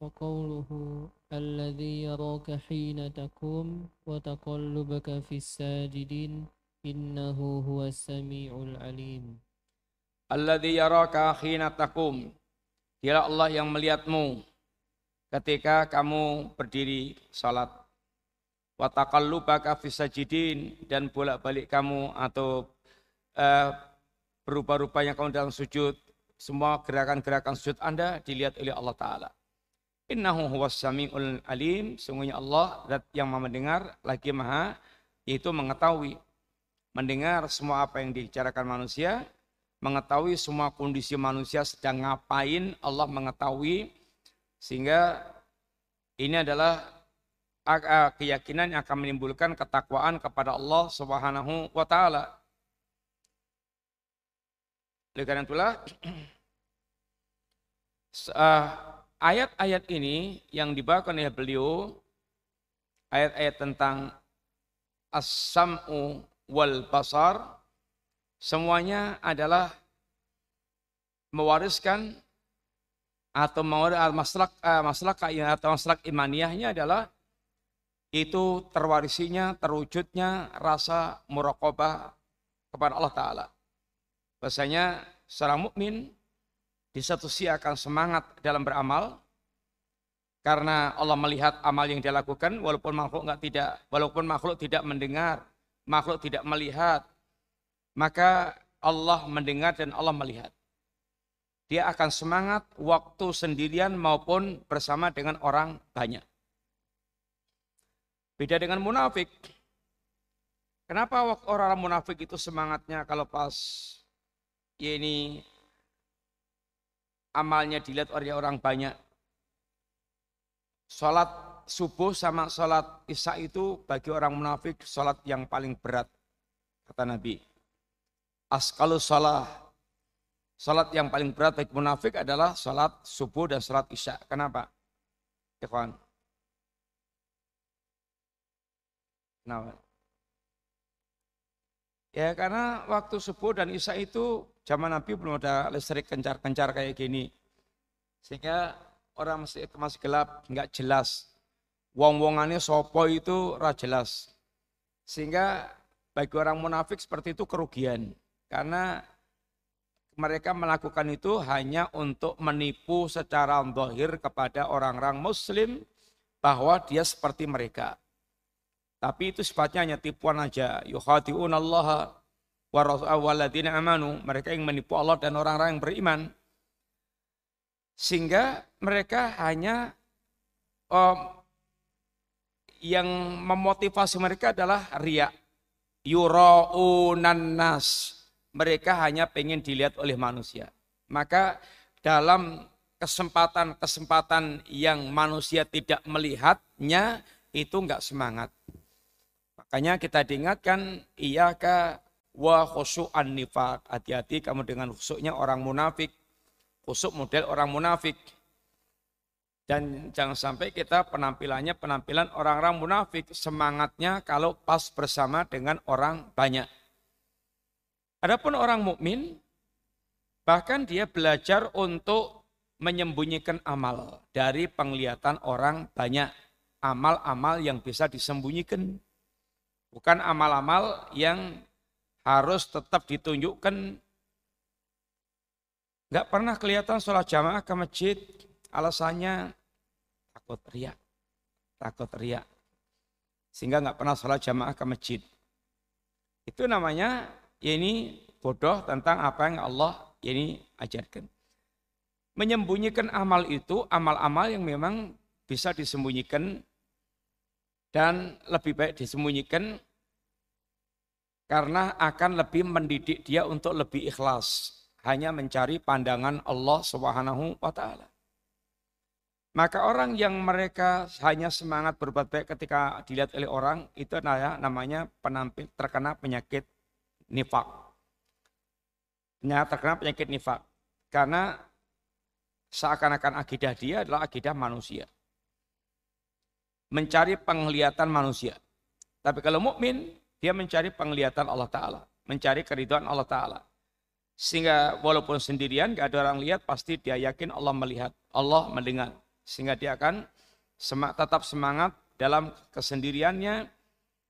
Waqauluhu alladhi yaraka hina takum wa taqallubaka fis sajidin innahu huwa samiul alim. Alladhi yaraka hina takum. Dialah Allah yang melihatmu ketika kamu berdiri salat Wa taqallubaka fisajidin dan bolak-balik kamu atau uh, berubah-ubahnya kamu dalam sujud. Semua gerakan-gerakan sujud Anda dilihat oleh Allah Ta'ala. Innahu huwas sami'ul alim. Sungguhnya Allah yang mendengar lagi maha yaitu mengetahui. Mendengar semua apa yang dibicarakan manusia mengetahui semua kondisi manusia sedang ngapain, Allah mengetahui sehingga ini adalah keyakinan yang akan menimbulkan ketakwaan kepada Allah Subhanahu wa taala. Oleh karena itulah ayat-ayat ini yang dibawakan oleh beliau ayat-ayat tentang as-sam'u wal basar Semuanya adalah mewariskan atau masalah masalah atau masalah imaniyahnya adalah itu terwarisinya, terwujudnya rasa muraqabah kepada Allah Ta'ala. Bahasanya seorang mukmin di satu sisi akan semangat dalam beramal, karena Allah melihat amal yang dia lakukan, walaupun makhluk nggak tidak, walaupun makhluk tidak mendengar, makhluk tidak melihat, maka Allah mendengar dan Allah melihat. Dia akan semangat waktu sendirian maupun bersama dengan orang banyak. Beda dengan munafik. Kenapa orang-orang munafik itu semangatnya kalau pas ya ini amalnya dilihat oleh orang banyak. Sholat subuh sama sholat isya itu bagi orang munafik sholat yang paling berat. Kata Nabi. Askalu sholat. Sholat yang paling berat bagi munafik adalah sholat subuh dan sholat isya. Kenapa? Ikhwan. Kenapa? Ya karena waktu subuh dan isya itu zaman Nabi belum ada listrik kencar-kencar kayak gini. Sehingga orang masih, masih gelap, nggak jelas. Wong-wongannya sopo itu ra jelas. Sehingga bagi orang munafik seperti itu kerugian. Karena mereka melakukan itu hanya untuk menipu secara zahir kepada orang-orang muslim bahwa dia seperti mereka. Tapi itu sifatnya hanya tipuan aja. Yukhati'un Allah waladina amanu. Mereka yang menipu Allah dan orang-orang yang beriman. Sehingga mereka hanya um, yang memotivasi mereka adalah riak. Yura'unan nas. Mereka hanya pengen dilihat oleh manusia. Maka dalam kesempatan-kesempatan yang manusia tidak melihatnya, itu enggak semangat. Makanya kita diingatkan, iyaka wa khusu'an nifak. Hati-hati kamu dengan khusuknya orang munafik. Khusuk model orang munafik. Dan jangan sampai kita penampilannya penampilan orang-orang munafik. Semangatnya kalau pas bersama dengan orang banyak. Adapun orang mukmin, bahkan dia belajar untuk menyembunyikan amal dari penglihatan orang banyak. Amal-amal yang bisa disembunyikan. Bukan amal-amal yang harus tetap ditunjukkan. Gak pernah kelihatan sholat jamaah ke masjid. Alasannya takut riak. Takut riak. Sehingga gak pernah sholat jamaah ke masjid. Itu namanya ya ini bodoh tentang apa yang Allah ya ini ajarkan. Menyembunyikan amal itu amal-amal yang memang bisa disembunyikan dan lebih baik disembunyikan karena akan lebih mendidik dia untuk lebih ikhlas hanya mencari pandangan Allah Subhanahu wa taala. Maka orang yang mereka hanya semangat berbuat baik ketika dilihat oleh orang itu namanya penampil terkena penyakit nifak. Terkena penyakit nifak karena seakan-akan akidah dia adalah akidah manusia mencari penglihatan manusia. Tapi kalau mukmin dia mencari penglihatan Allah Ta'ala. Mencari keridhaan Allah Ta'ala. Sehingga walaupun sendirian, gak ada orang lihat, pasti dia yakin Allah melihat, Allah mendengar. Sehingga dia akan semak, tetap semangat dalam kesendiriannya,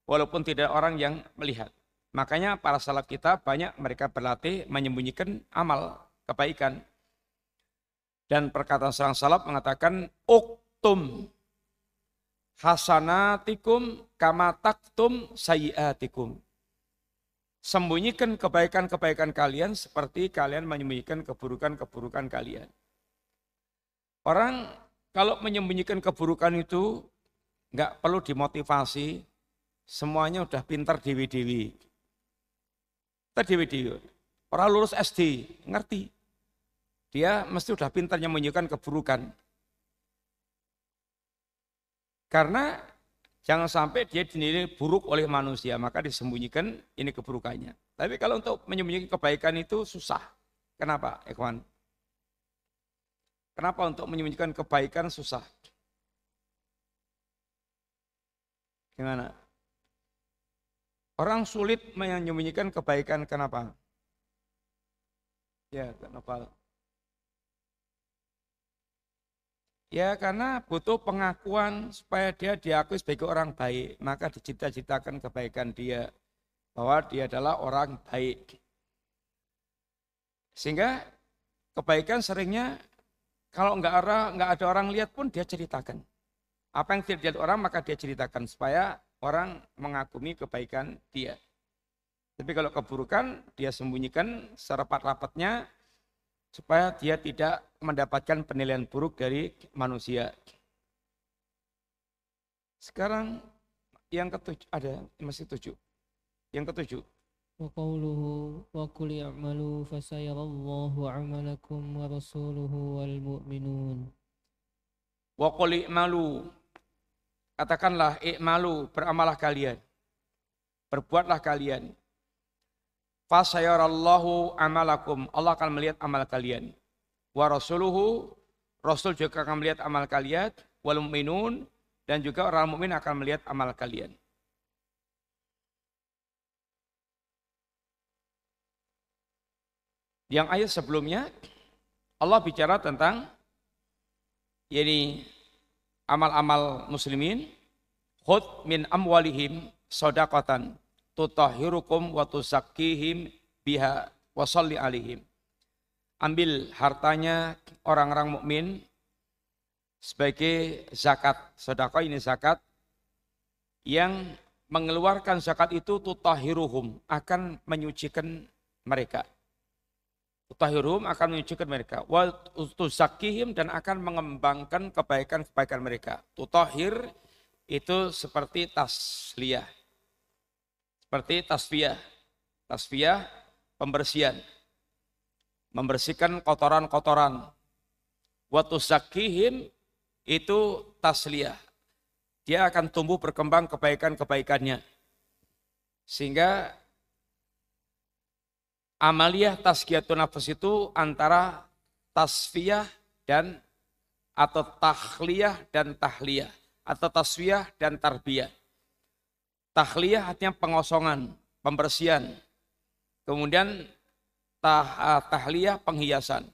walaupun tidak orang yang melihat. Makanya para salaf kita banyak mereka berlatih menyembunyikan amal kebaikan. Dan perkataan seorang salaf mengatakan, Uktum hasanatikum kama taktum sayiatikum. Sembunyikan kebaikan-kebaikan kalian seperti kalian menyembunyikan keburukan-keburukan kalian. Orang kalau menyembunyikan keburukan itu nggak perlu dimotivasi, semuanya udah pintar dewi-dewi. Kita dewi-dewi. Orang lulus SD, ngerti. Dia mesti udah pintar menyembunyikan keburukan. Karena jangan sampai dia dinilai buruk oleh manusia, maka disembunyikan ini keburukannya. Tapi kalau untuk menyembunyikan kebaikan itu susah. Kenapa, Ikhwan? Kenapa untuk menyembunyikan kebaikan susah? Gimana? Orang sulit menyembunyikan kebaikan kenapa? Ya, kenapa? Ya karena butuh pengakuan supaya dia diakui sebagai orang baik. Maka dicita-citakan kebaikan dia. Bahwa dia adalah orang baik. Sehingga kebaikan seringnya kalau nggak ada, nggak ada orang lihat pun dia ceritakan. Apa yang tidak dilihat orang maka dia ceritakan supaya orang mengagumi kebaikan dia. Tapi kalau keburukan dia sembunyikan serapat-rapatnya supaya dia tidak mendapatkan penilaian buruk dari manusia. Sekarang yang ketujuh ada masih tujuh. Yang ketujuh. Wa qawluhu wa qul i'malu fasayarallahu 'amalakum wa rasuluhu wal mu'minun. Wa qul i'malu katakanlah i'malu beramalah kalian. Berbuatlah kalian fasayarallahu amalakum. Allah akan melihat amal kalian. Wa rasuluhu rasul juga akan melihat amal kalian wal mu'minun dan juga orang mukmin akan melihat amal kalian. Yang ayat sebelumnya Allah bicara tentang ini amal-amal muslimin khud min amwalihim sodakatan tutahirukum wa tuzakkihim biha wa salli alihim. Ambil hartanya orang-orang mukmin sebagai zakat. Sedekah ini zakat yang mengeluarkan zakat itu tutahiruhum akan menyucikan mereka. Tutahiruhum akan menyucikan mereka. Wa tuzakihim dan akan mengembangkan kebaikan-kebaikan mereka. Tutahir itu seperti tasliyah seperti tasfiyah. Tasfiyah pembersihan. Membersihkan kotoran-kotoran. Waktu zakihim itu tasliyah. Dia akan tumbuh berkembang kebaikan-kebaikannya. Sehingga amaliyah tazkiyatun nafas itu antara tasfiyah dan atau tahliyah dan tahliyah atau tasfiyah dan tarbiyah. Tahliyah artinya pengosongan, pembersihan. Kemudian tah, ah, tahliyah penghiasan.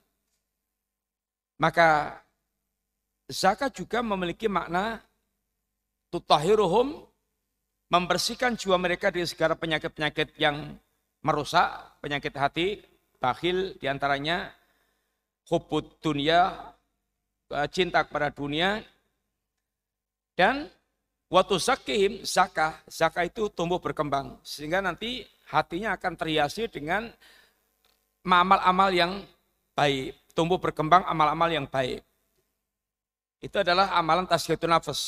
Maka zakat juga memiliki makna tutahiruhum membersihkan jiwa mereka dari segala penyakit-penyakit yang merusak, penyakit hati, bakhil di antaranya hubud dunia, eh, cinta kepada dunia, dan Waktu zakihim, zakah, zakah itu tumbuh berkembang. Sehingga nanti hatinya akan terhiasi dengan amal-amal yang baik. Tumbuh berkembang amal-amal yang baik. Itu adalah amalan tasgiyatun nafas.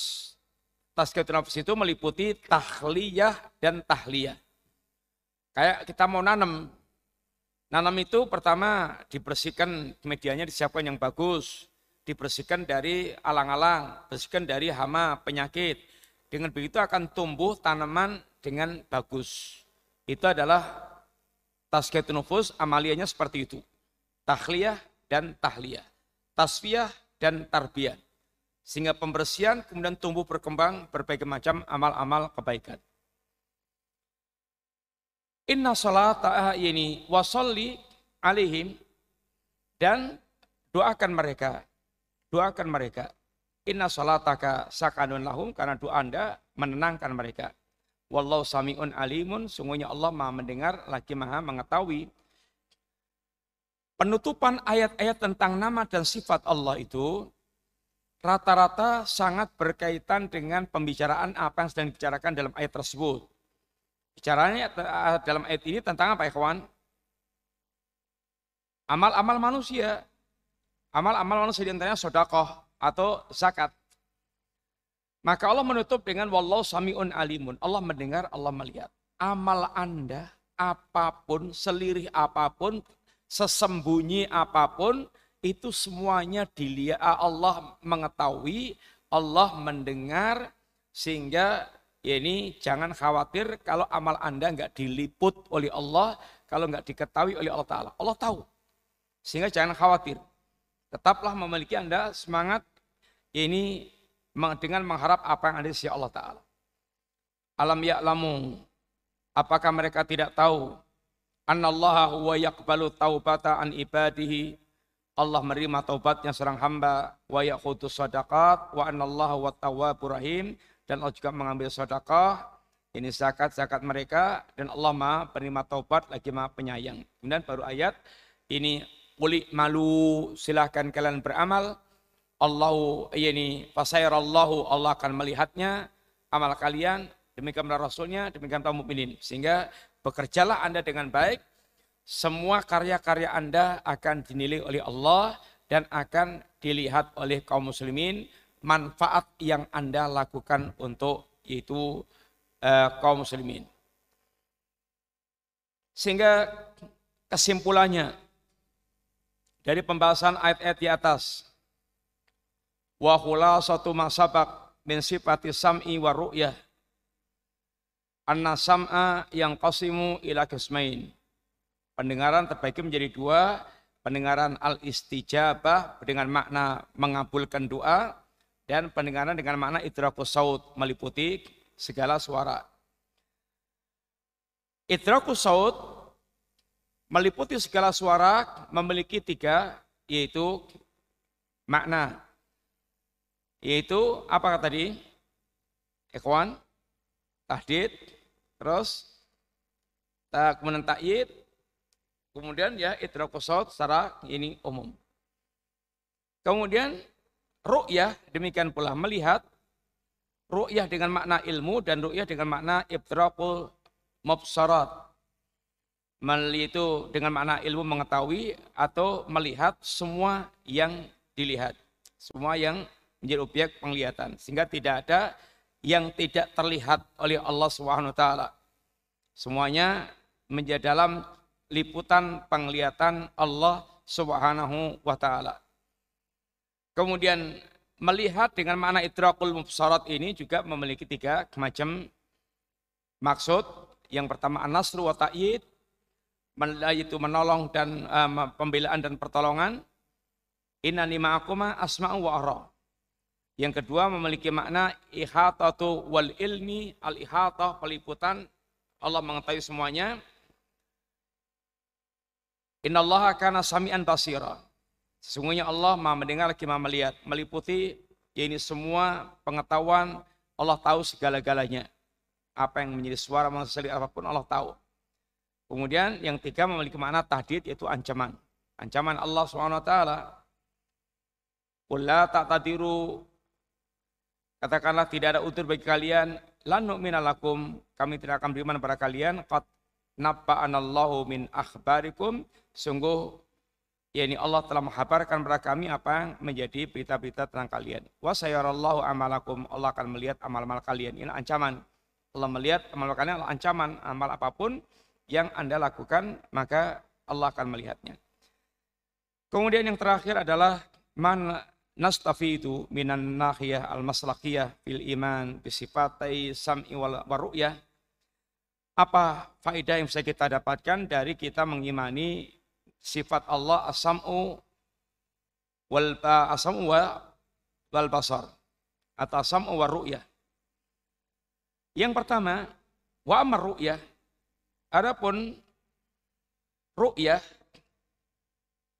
Tasgiyatun nafas itu meliputi tahliyah dan tahliyah. Kayak kita mau nanam. Nanam itu pertama dibersihkan medianya disiapkan yang bagus. Dibersihkan dari alang-alang, bersihkan dari hama, penyakit dengan begitu akan tumbuh tanaman dengan bagus. Itu adalah tazkiyatun nufus, amalianya seperti itu. Tahliyah dan tahliyah. Tasfiyah dan tarbiyah. Sehingga pembersihan kemudian tumbuh berkembang berbagai macam amal-amal kebaikan. Inna salata ini wasolli alihim dan doakan mereka. Doakan mereka. Inna salataka sakanun lahum karena doa Anda menenangkan mereka. Wallahu sami'un alimun, sungguhnya Allah maha mendengar, lagi maha mengetahui. Penutupan ayat-ayat tentang nama dan sifat Allah itu rata-rata sangat berkaitan dengan pembicaraan apa yang sedang dibicarakan dalam ayat tersebut. Bicaranya dalam ayat ini tentang apa kawan? Amal-amal manusia. Amal-amal manusia di antaranya sodakoh, atau zakat. Maka Allah menutup dengan wallahu sami'un alimun. Allah mendengar, Allah melihat. Amal Anda apa pun, selirih apa pun, sesembunyi apa pun, itu semuanya dilihat Allah mengetahui, Allah mendengar, sehingga ya ini jangan khawatir kalau amal Anda nggak diliput oleh Allah, kalau nggak diketahui oleh Allah Ta'ala. Allah tahu. Sehingga jangan khawatir. Tetaplah memiliki Anda semangat ini dengan mengharap apa yang ada di sisi Allah Ta'ala. Alam ya'lamu, apakah mereka tidak tahu? Annallaha huwa yakbalu taubata an ibadihi Allah menerima taubatnya seorang hamba wa yaqutu sadaqat wa anallahu wa tawwabur rahim dan Allah juga mengambil sedekah ini zakat zakat mereka dan Allah Maha penerima taubat lagi Maha penyayang. Kemudian baru ayat ini Kuli malu silahkan kalian beramal. Allahu ini Allahu Allah akan melihatnya amal kalian demikian Rasulnya demikian kaum mukminin sehingga bekerjalah anda dengan baik semua karya-karya anda akan dinilai oleh Allah dan akan dilihat oleh kaum muslimin manfaat yang anda lakukan untuk itu uh, kaum muslimin sehingga kesimpulannya dari pembahasan ayat-ayat di atas. Wa satu masabak min sifati sam'i wa ru'yah. Anna sam'a yang qasimu ila kismain. Pendengaran terbagi menjadi dua. Pendengaran al-istijabah dengan makna mengabulkan doa. Dan pendengaran dengan makna idrakus saut meliputi segala suara. Idrakus saut meliputi segala suara memiliki tiga yaitu makna yaitu apa tadi ikhwan tahdid terus kemudian takyid kemudian ya idrakusot secara ini umum kemudian ru'yah demikian pula melihat ru'yah dengan makna ilmu dan ru'yah dengan makna ibtrakul mubsarat itu dengan makna ilmu mengetahui atau melihat semua yang dilihat. Semua yang menjadi objek penglihatan. Sehingga tidak ada yang tidak terlihat oleh Allah Subhanahu wa taala. Semuanya menjadi dalam liputan penglihatan Allah Subhanahu wa taala. Kemudian melihat dengan makna idrakul mubsarat ini juga memiliki tiga macam maksud. Yang pertama an-nasru wa ta'yid, itu menolong dan uh, pembelaan dan pertolongan. Innani ma'akuma asma'u wa. Yang kedua memiliki makna ihatatu wal ilmi al ihatah peliputan Allah mengetahui semuanya. Innallaha kana sami'an basira. Sesungguhnya Allah Maha mendengar Maha melihat, meliputi ya ini semua pengetahuan Allah tahu segala-galanya. Apa yang menjadi suara manusia apa pun Allah tahu. Kemudian yang tiga memiliki makna tahdid yaitu ancaman. Ancaman Allah SWT. Qul tak tadiru. Katakanlah tidak ada utur bagi kalian. Lan nu'minalakum. Kami tidak akan beriman kepada kalian. Qad nabba'anallahu min akhbarikum. Sungguh ya ini Allah telah menghabarkan kepada kami apa yang menjadi berita-berita tentang kalian. Wa sayarallahu amalakum. Allah akan melihat amal-amal kalian. Ini ancaman. Allah melihat amal kalian adalah ancaman. Amal apa pun yang Anda lakukan, maka Allah akan melihatnya. Kemudian yang terakhir adalah man nastafidu minan nahiyah al-maslakiyah fil iman bisifatai sam'i wal waru'yah. Apa faedah yang bisa kita dapatkan dari kita mengimani sifat Allah as-sam'u wal as-sam'u wal basar atau as-sam'u wa ru'yah. Yang pertama, wa amar ru'yah Adapun ru'yah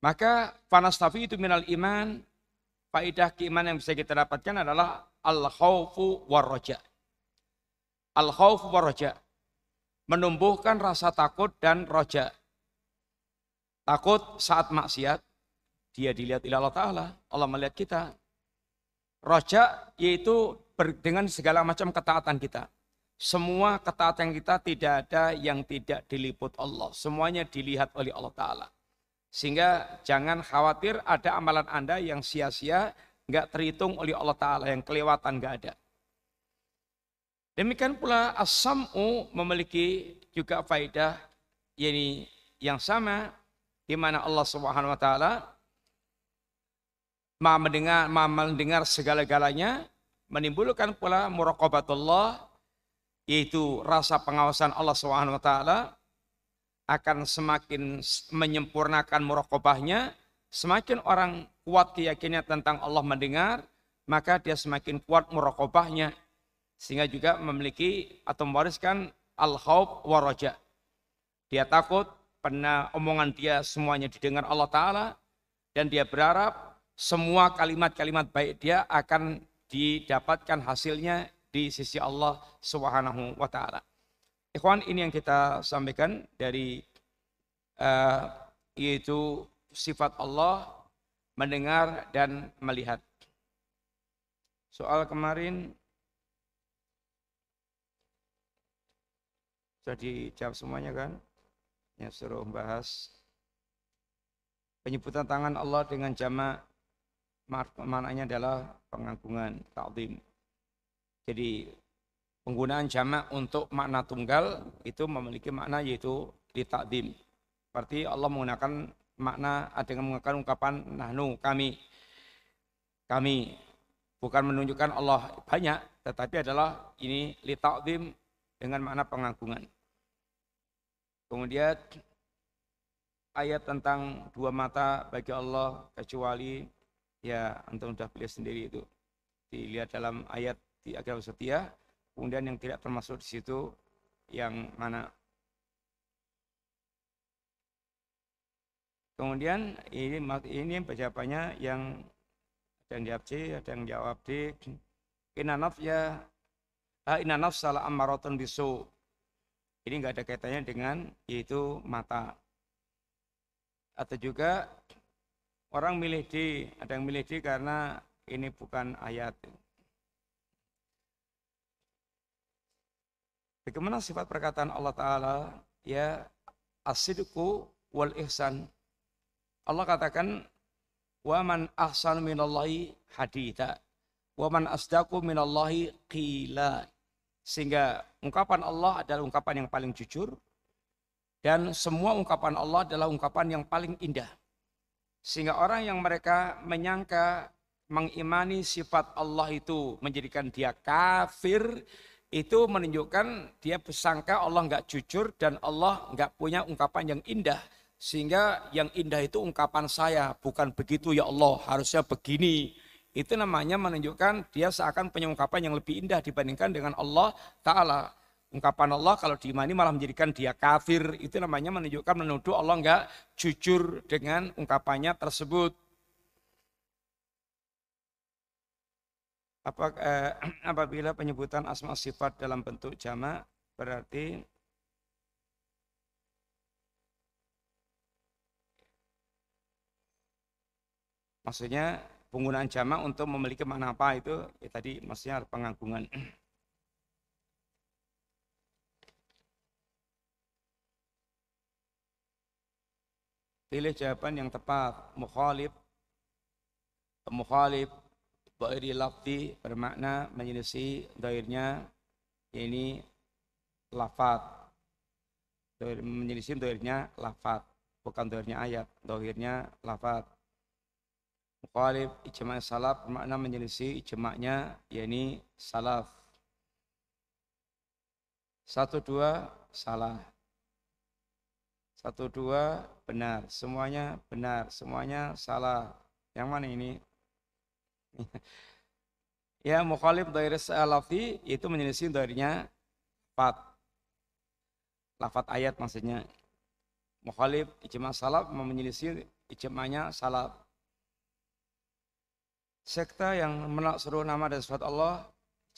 maka fanastafi itu minal iman faidah keimanan yang bisa kita dapatkan adalah al khawfu war roja. Al khawfu war roja menumbuhkan rasa takut dan roja. Takut saat maksiat dia dilihat oleh Allah Ta'ala. Allah melihat kita. Roja yaitu dengan segala macam ketaatan kita. Semua ketaatan kita tidak ada yang tidak diliput Allah. Semuanya dilihat oleh Allah Ta'ala. Sehingga jangan khawatir ada amalan Anda yang sia-sia, nggak terhitung oleh Allah Ta'ala, yang kelewatan nggak ada. Demikian pula as-sam'u memiliki juga faidah yani yang sama di mana Allah Subhanahu wa taala Maha mendengar, maha mendengar segala-galanya, menimbulkan pula muraqabatullah yaitu rasa pengawasan Allah Subhanahu wa taala akan semakin menyempurnakan muraqabahnya, semakin orang kuat keyakinannya tentang Allah mendengar, maka dia semakin kuat muraqabahnya. Sehingga juga memiliki atau mewariskan al-khauf wa Dia takut pernah omongan dia semuanya didengar Allah taala dan dia berharap semua kalimat-kalimat baik dia akan didapatkan hasilnya di sisi Allah Subhanahu wa taala. Ikhwan, ini yang kita sampaikan dari uh, yaitu sifat Allah mendengar dan melihat. Soal kemarin sudah dijawab semuanya kan? Ya suruh bahas penyebutan tangan Allah dengan jamak maknanya adalah pengagungan, ta'zim. Jadi penggunaan jamak untuk makna tunggal itu memiliki makna yaitu di ta'zim. Berarti Allah menggunakan makna dengan menggunakan ungkapan nahnu kami kami bukan menunjukkan Allah banyak tetapi adalah ini li ta'zim dengan makna pengagungan. Kemudian ayat tentang dua mata bagi Allah kecuali ya antum sudah pilih sendiri itu. Dilihat dalam ayat di akhir setia, kemudian yang tidak termasuk di situ yang mana Kemudian ini ini jawabannya yang ada yang jawab C, ada yang jawab D. Inna ya ah, inna salah amaroton bisu. Ini enggak ada kaitannya dengan yaitu mata. Atau juga orang milih D, ada yang milih D karena ini bukan ayat. Bagaimana sifat perkataan Allah Ta'ala? Ya, asidku wal ihsan Allah katakan wa man ahsan minallahi haditha wa man asdaqu minallahi qila. Sehingga ungkapan Allah adalah ungkapan yang paling jujur dan semua ungkapan Allah adalah ungkapan yang paling indah. Sehingga orang yang mereka menyangka mengimani sifat Allah itu menjadikan dia kafir itu menunjukkan dia bersangka Allah nggak jujur dan Allah nggak punya ungkapan yang indah sehingga yang indah itu ungkapan saya, bukan begitu ya Allah, harusnya begini. Itu namanya menunjukkan dia seakan punya ungkapan yang lebih indah dibandingkan dengan Allah Ta'ala. Ungkapan Allah kalau diimani malah menjadikan dia kafir. Itu namanya menunjukkan menuduh Allah enggak jujur dengan ungkapannya tersebut. Apa, eh, apabila penyebutan asma sifat dalam bentuk jamak berarti Maksudnya penggunaan jamak untuk memiliki makna apa itu ya tadi maksudnya pengagungan. Pilih jawaban yang tepat. Mukhalif mukhalif Dhairi lafzi bermakna menyelisih dhairnya ini lafat. Menyelisih dhairnya lafat. Bukan dhairnya ayat. Dhairnya lafat. Mukhalif ijma' salaf bermakna menyelisih ijma'nya yakni salaf. Satu dua salah. Satu dua benar. Semuanya benar. Semuanya salah. Yang mana ini? ya mukhalif dari salafi itu menyelisih darinya lafat. Lafat ayat maksudnya. Mukhalif ijma' salaf menyelisih ijma'nya salaf sekta yang menolak seluruh nama dan sifat Allah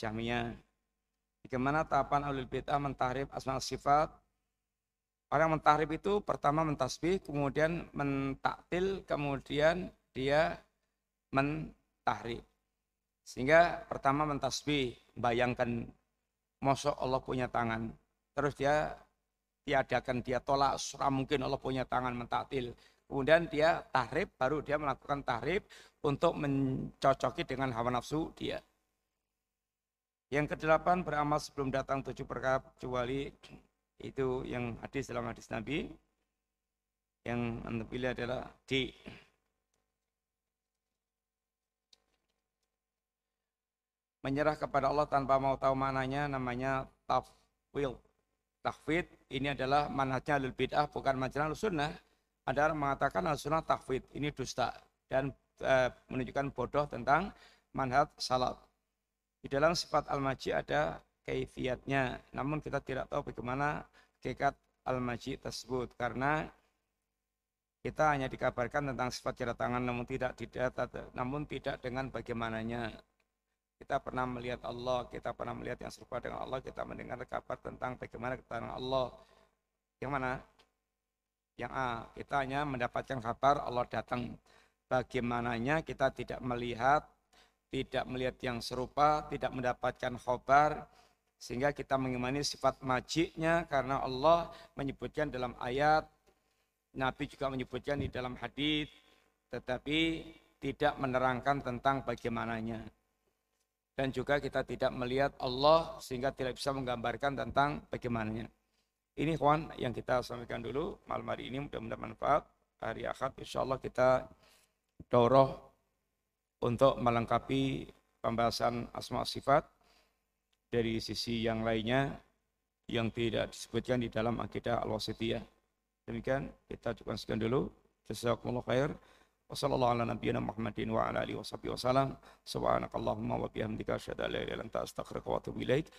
Jahmiyah. Bagaimana tahapan alul bid'ah mentahrif asma sifat? Orang mentahrif itu pertama mentasbih, kemudian mentaktil, kemudian dia mentahrif. Sehingga pertama mentasbih, bayangkan mosok Allah punya tangan. Terus dia tiadakan, dia tolak, surah mungkin Allah punya tangan mentaktil. Kemudian dia tahrib, baru dia melakukan tahrib untuk mencocoki dengan hawa nafsu dia. Yang kedelapan beramal sebelum datang tujuh perkara kecuali itu yang hadis dalam hadis Nabi. Yang anda pilih adalah D. Menyerah kepada Allah tanpa mau tahu maknanya namanya tafwil. Tafwid ini adalah manhajnya alul bid'ah bukan majalah sunnah ada yang mengatakan al-sunnah tahfid ini dusta dan e, menunjukkan bodoh tentang manhaj salat. Di dalam sifat al-maji ada kaifiatnya, namun kita tidak tahu bagaimana hakikat al-maji tersebut karena Kita hanya dikabarkan tentang sifat kedatangan namun tidak tidak namun tidak dengan bagaimananya. Kita pernah melihat Allah, kita pernah melihat yang serupa dengan Allah, kita mendengar kabar tentang bagaimana kedatangan Allah. Yang mana? Yang A, kita hanya mendapatkan kabar Allah datang. Bagaimananya kita tidak melihat, tidak melihat yang serupa, tidak mendapatkan khabar, sehingga kita mengimani sifat majiknya karena Allah menyebutkan dalam ayat, Nabi juga menyebutkan di dalam hadis, tetapi tidak menerangkan tentang bagaimananya. Dan juga kita tidak melihat Allah sehingga tidak bisa menggambarkan tentang bagaimananya. Ini kawan yang kita sampaikan dulu malam hari ini mudah-mudahan manfaat. Hari Ahad insya Allah kita doroh untuk melengkapi pembahasan asma sifat dari sisi yang lainnya yang tidak disebutkan di dalam akidah al-wasitiyah. Demikian kita cukupkan sekian dulu. Jazakumullah khair. Wassalamualaikum.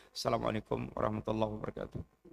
Assalamualaikum warahmatullahi wabarakatuh.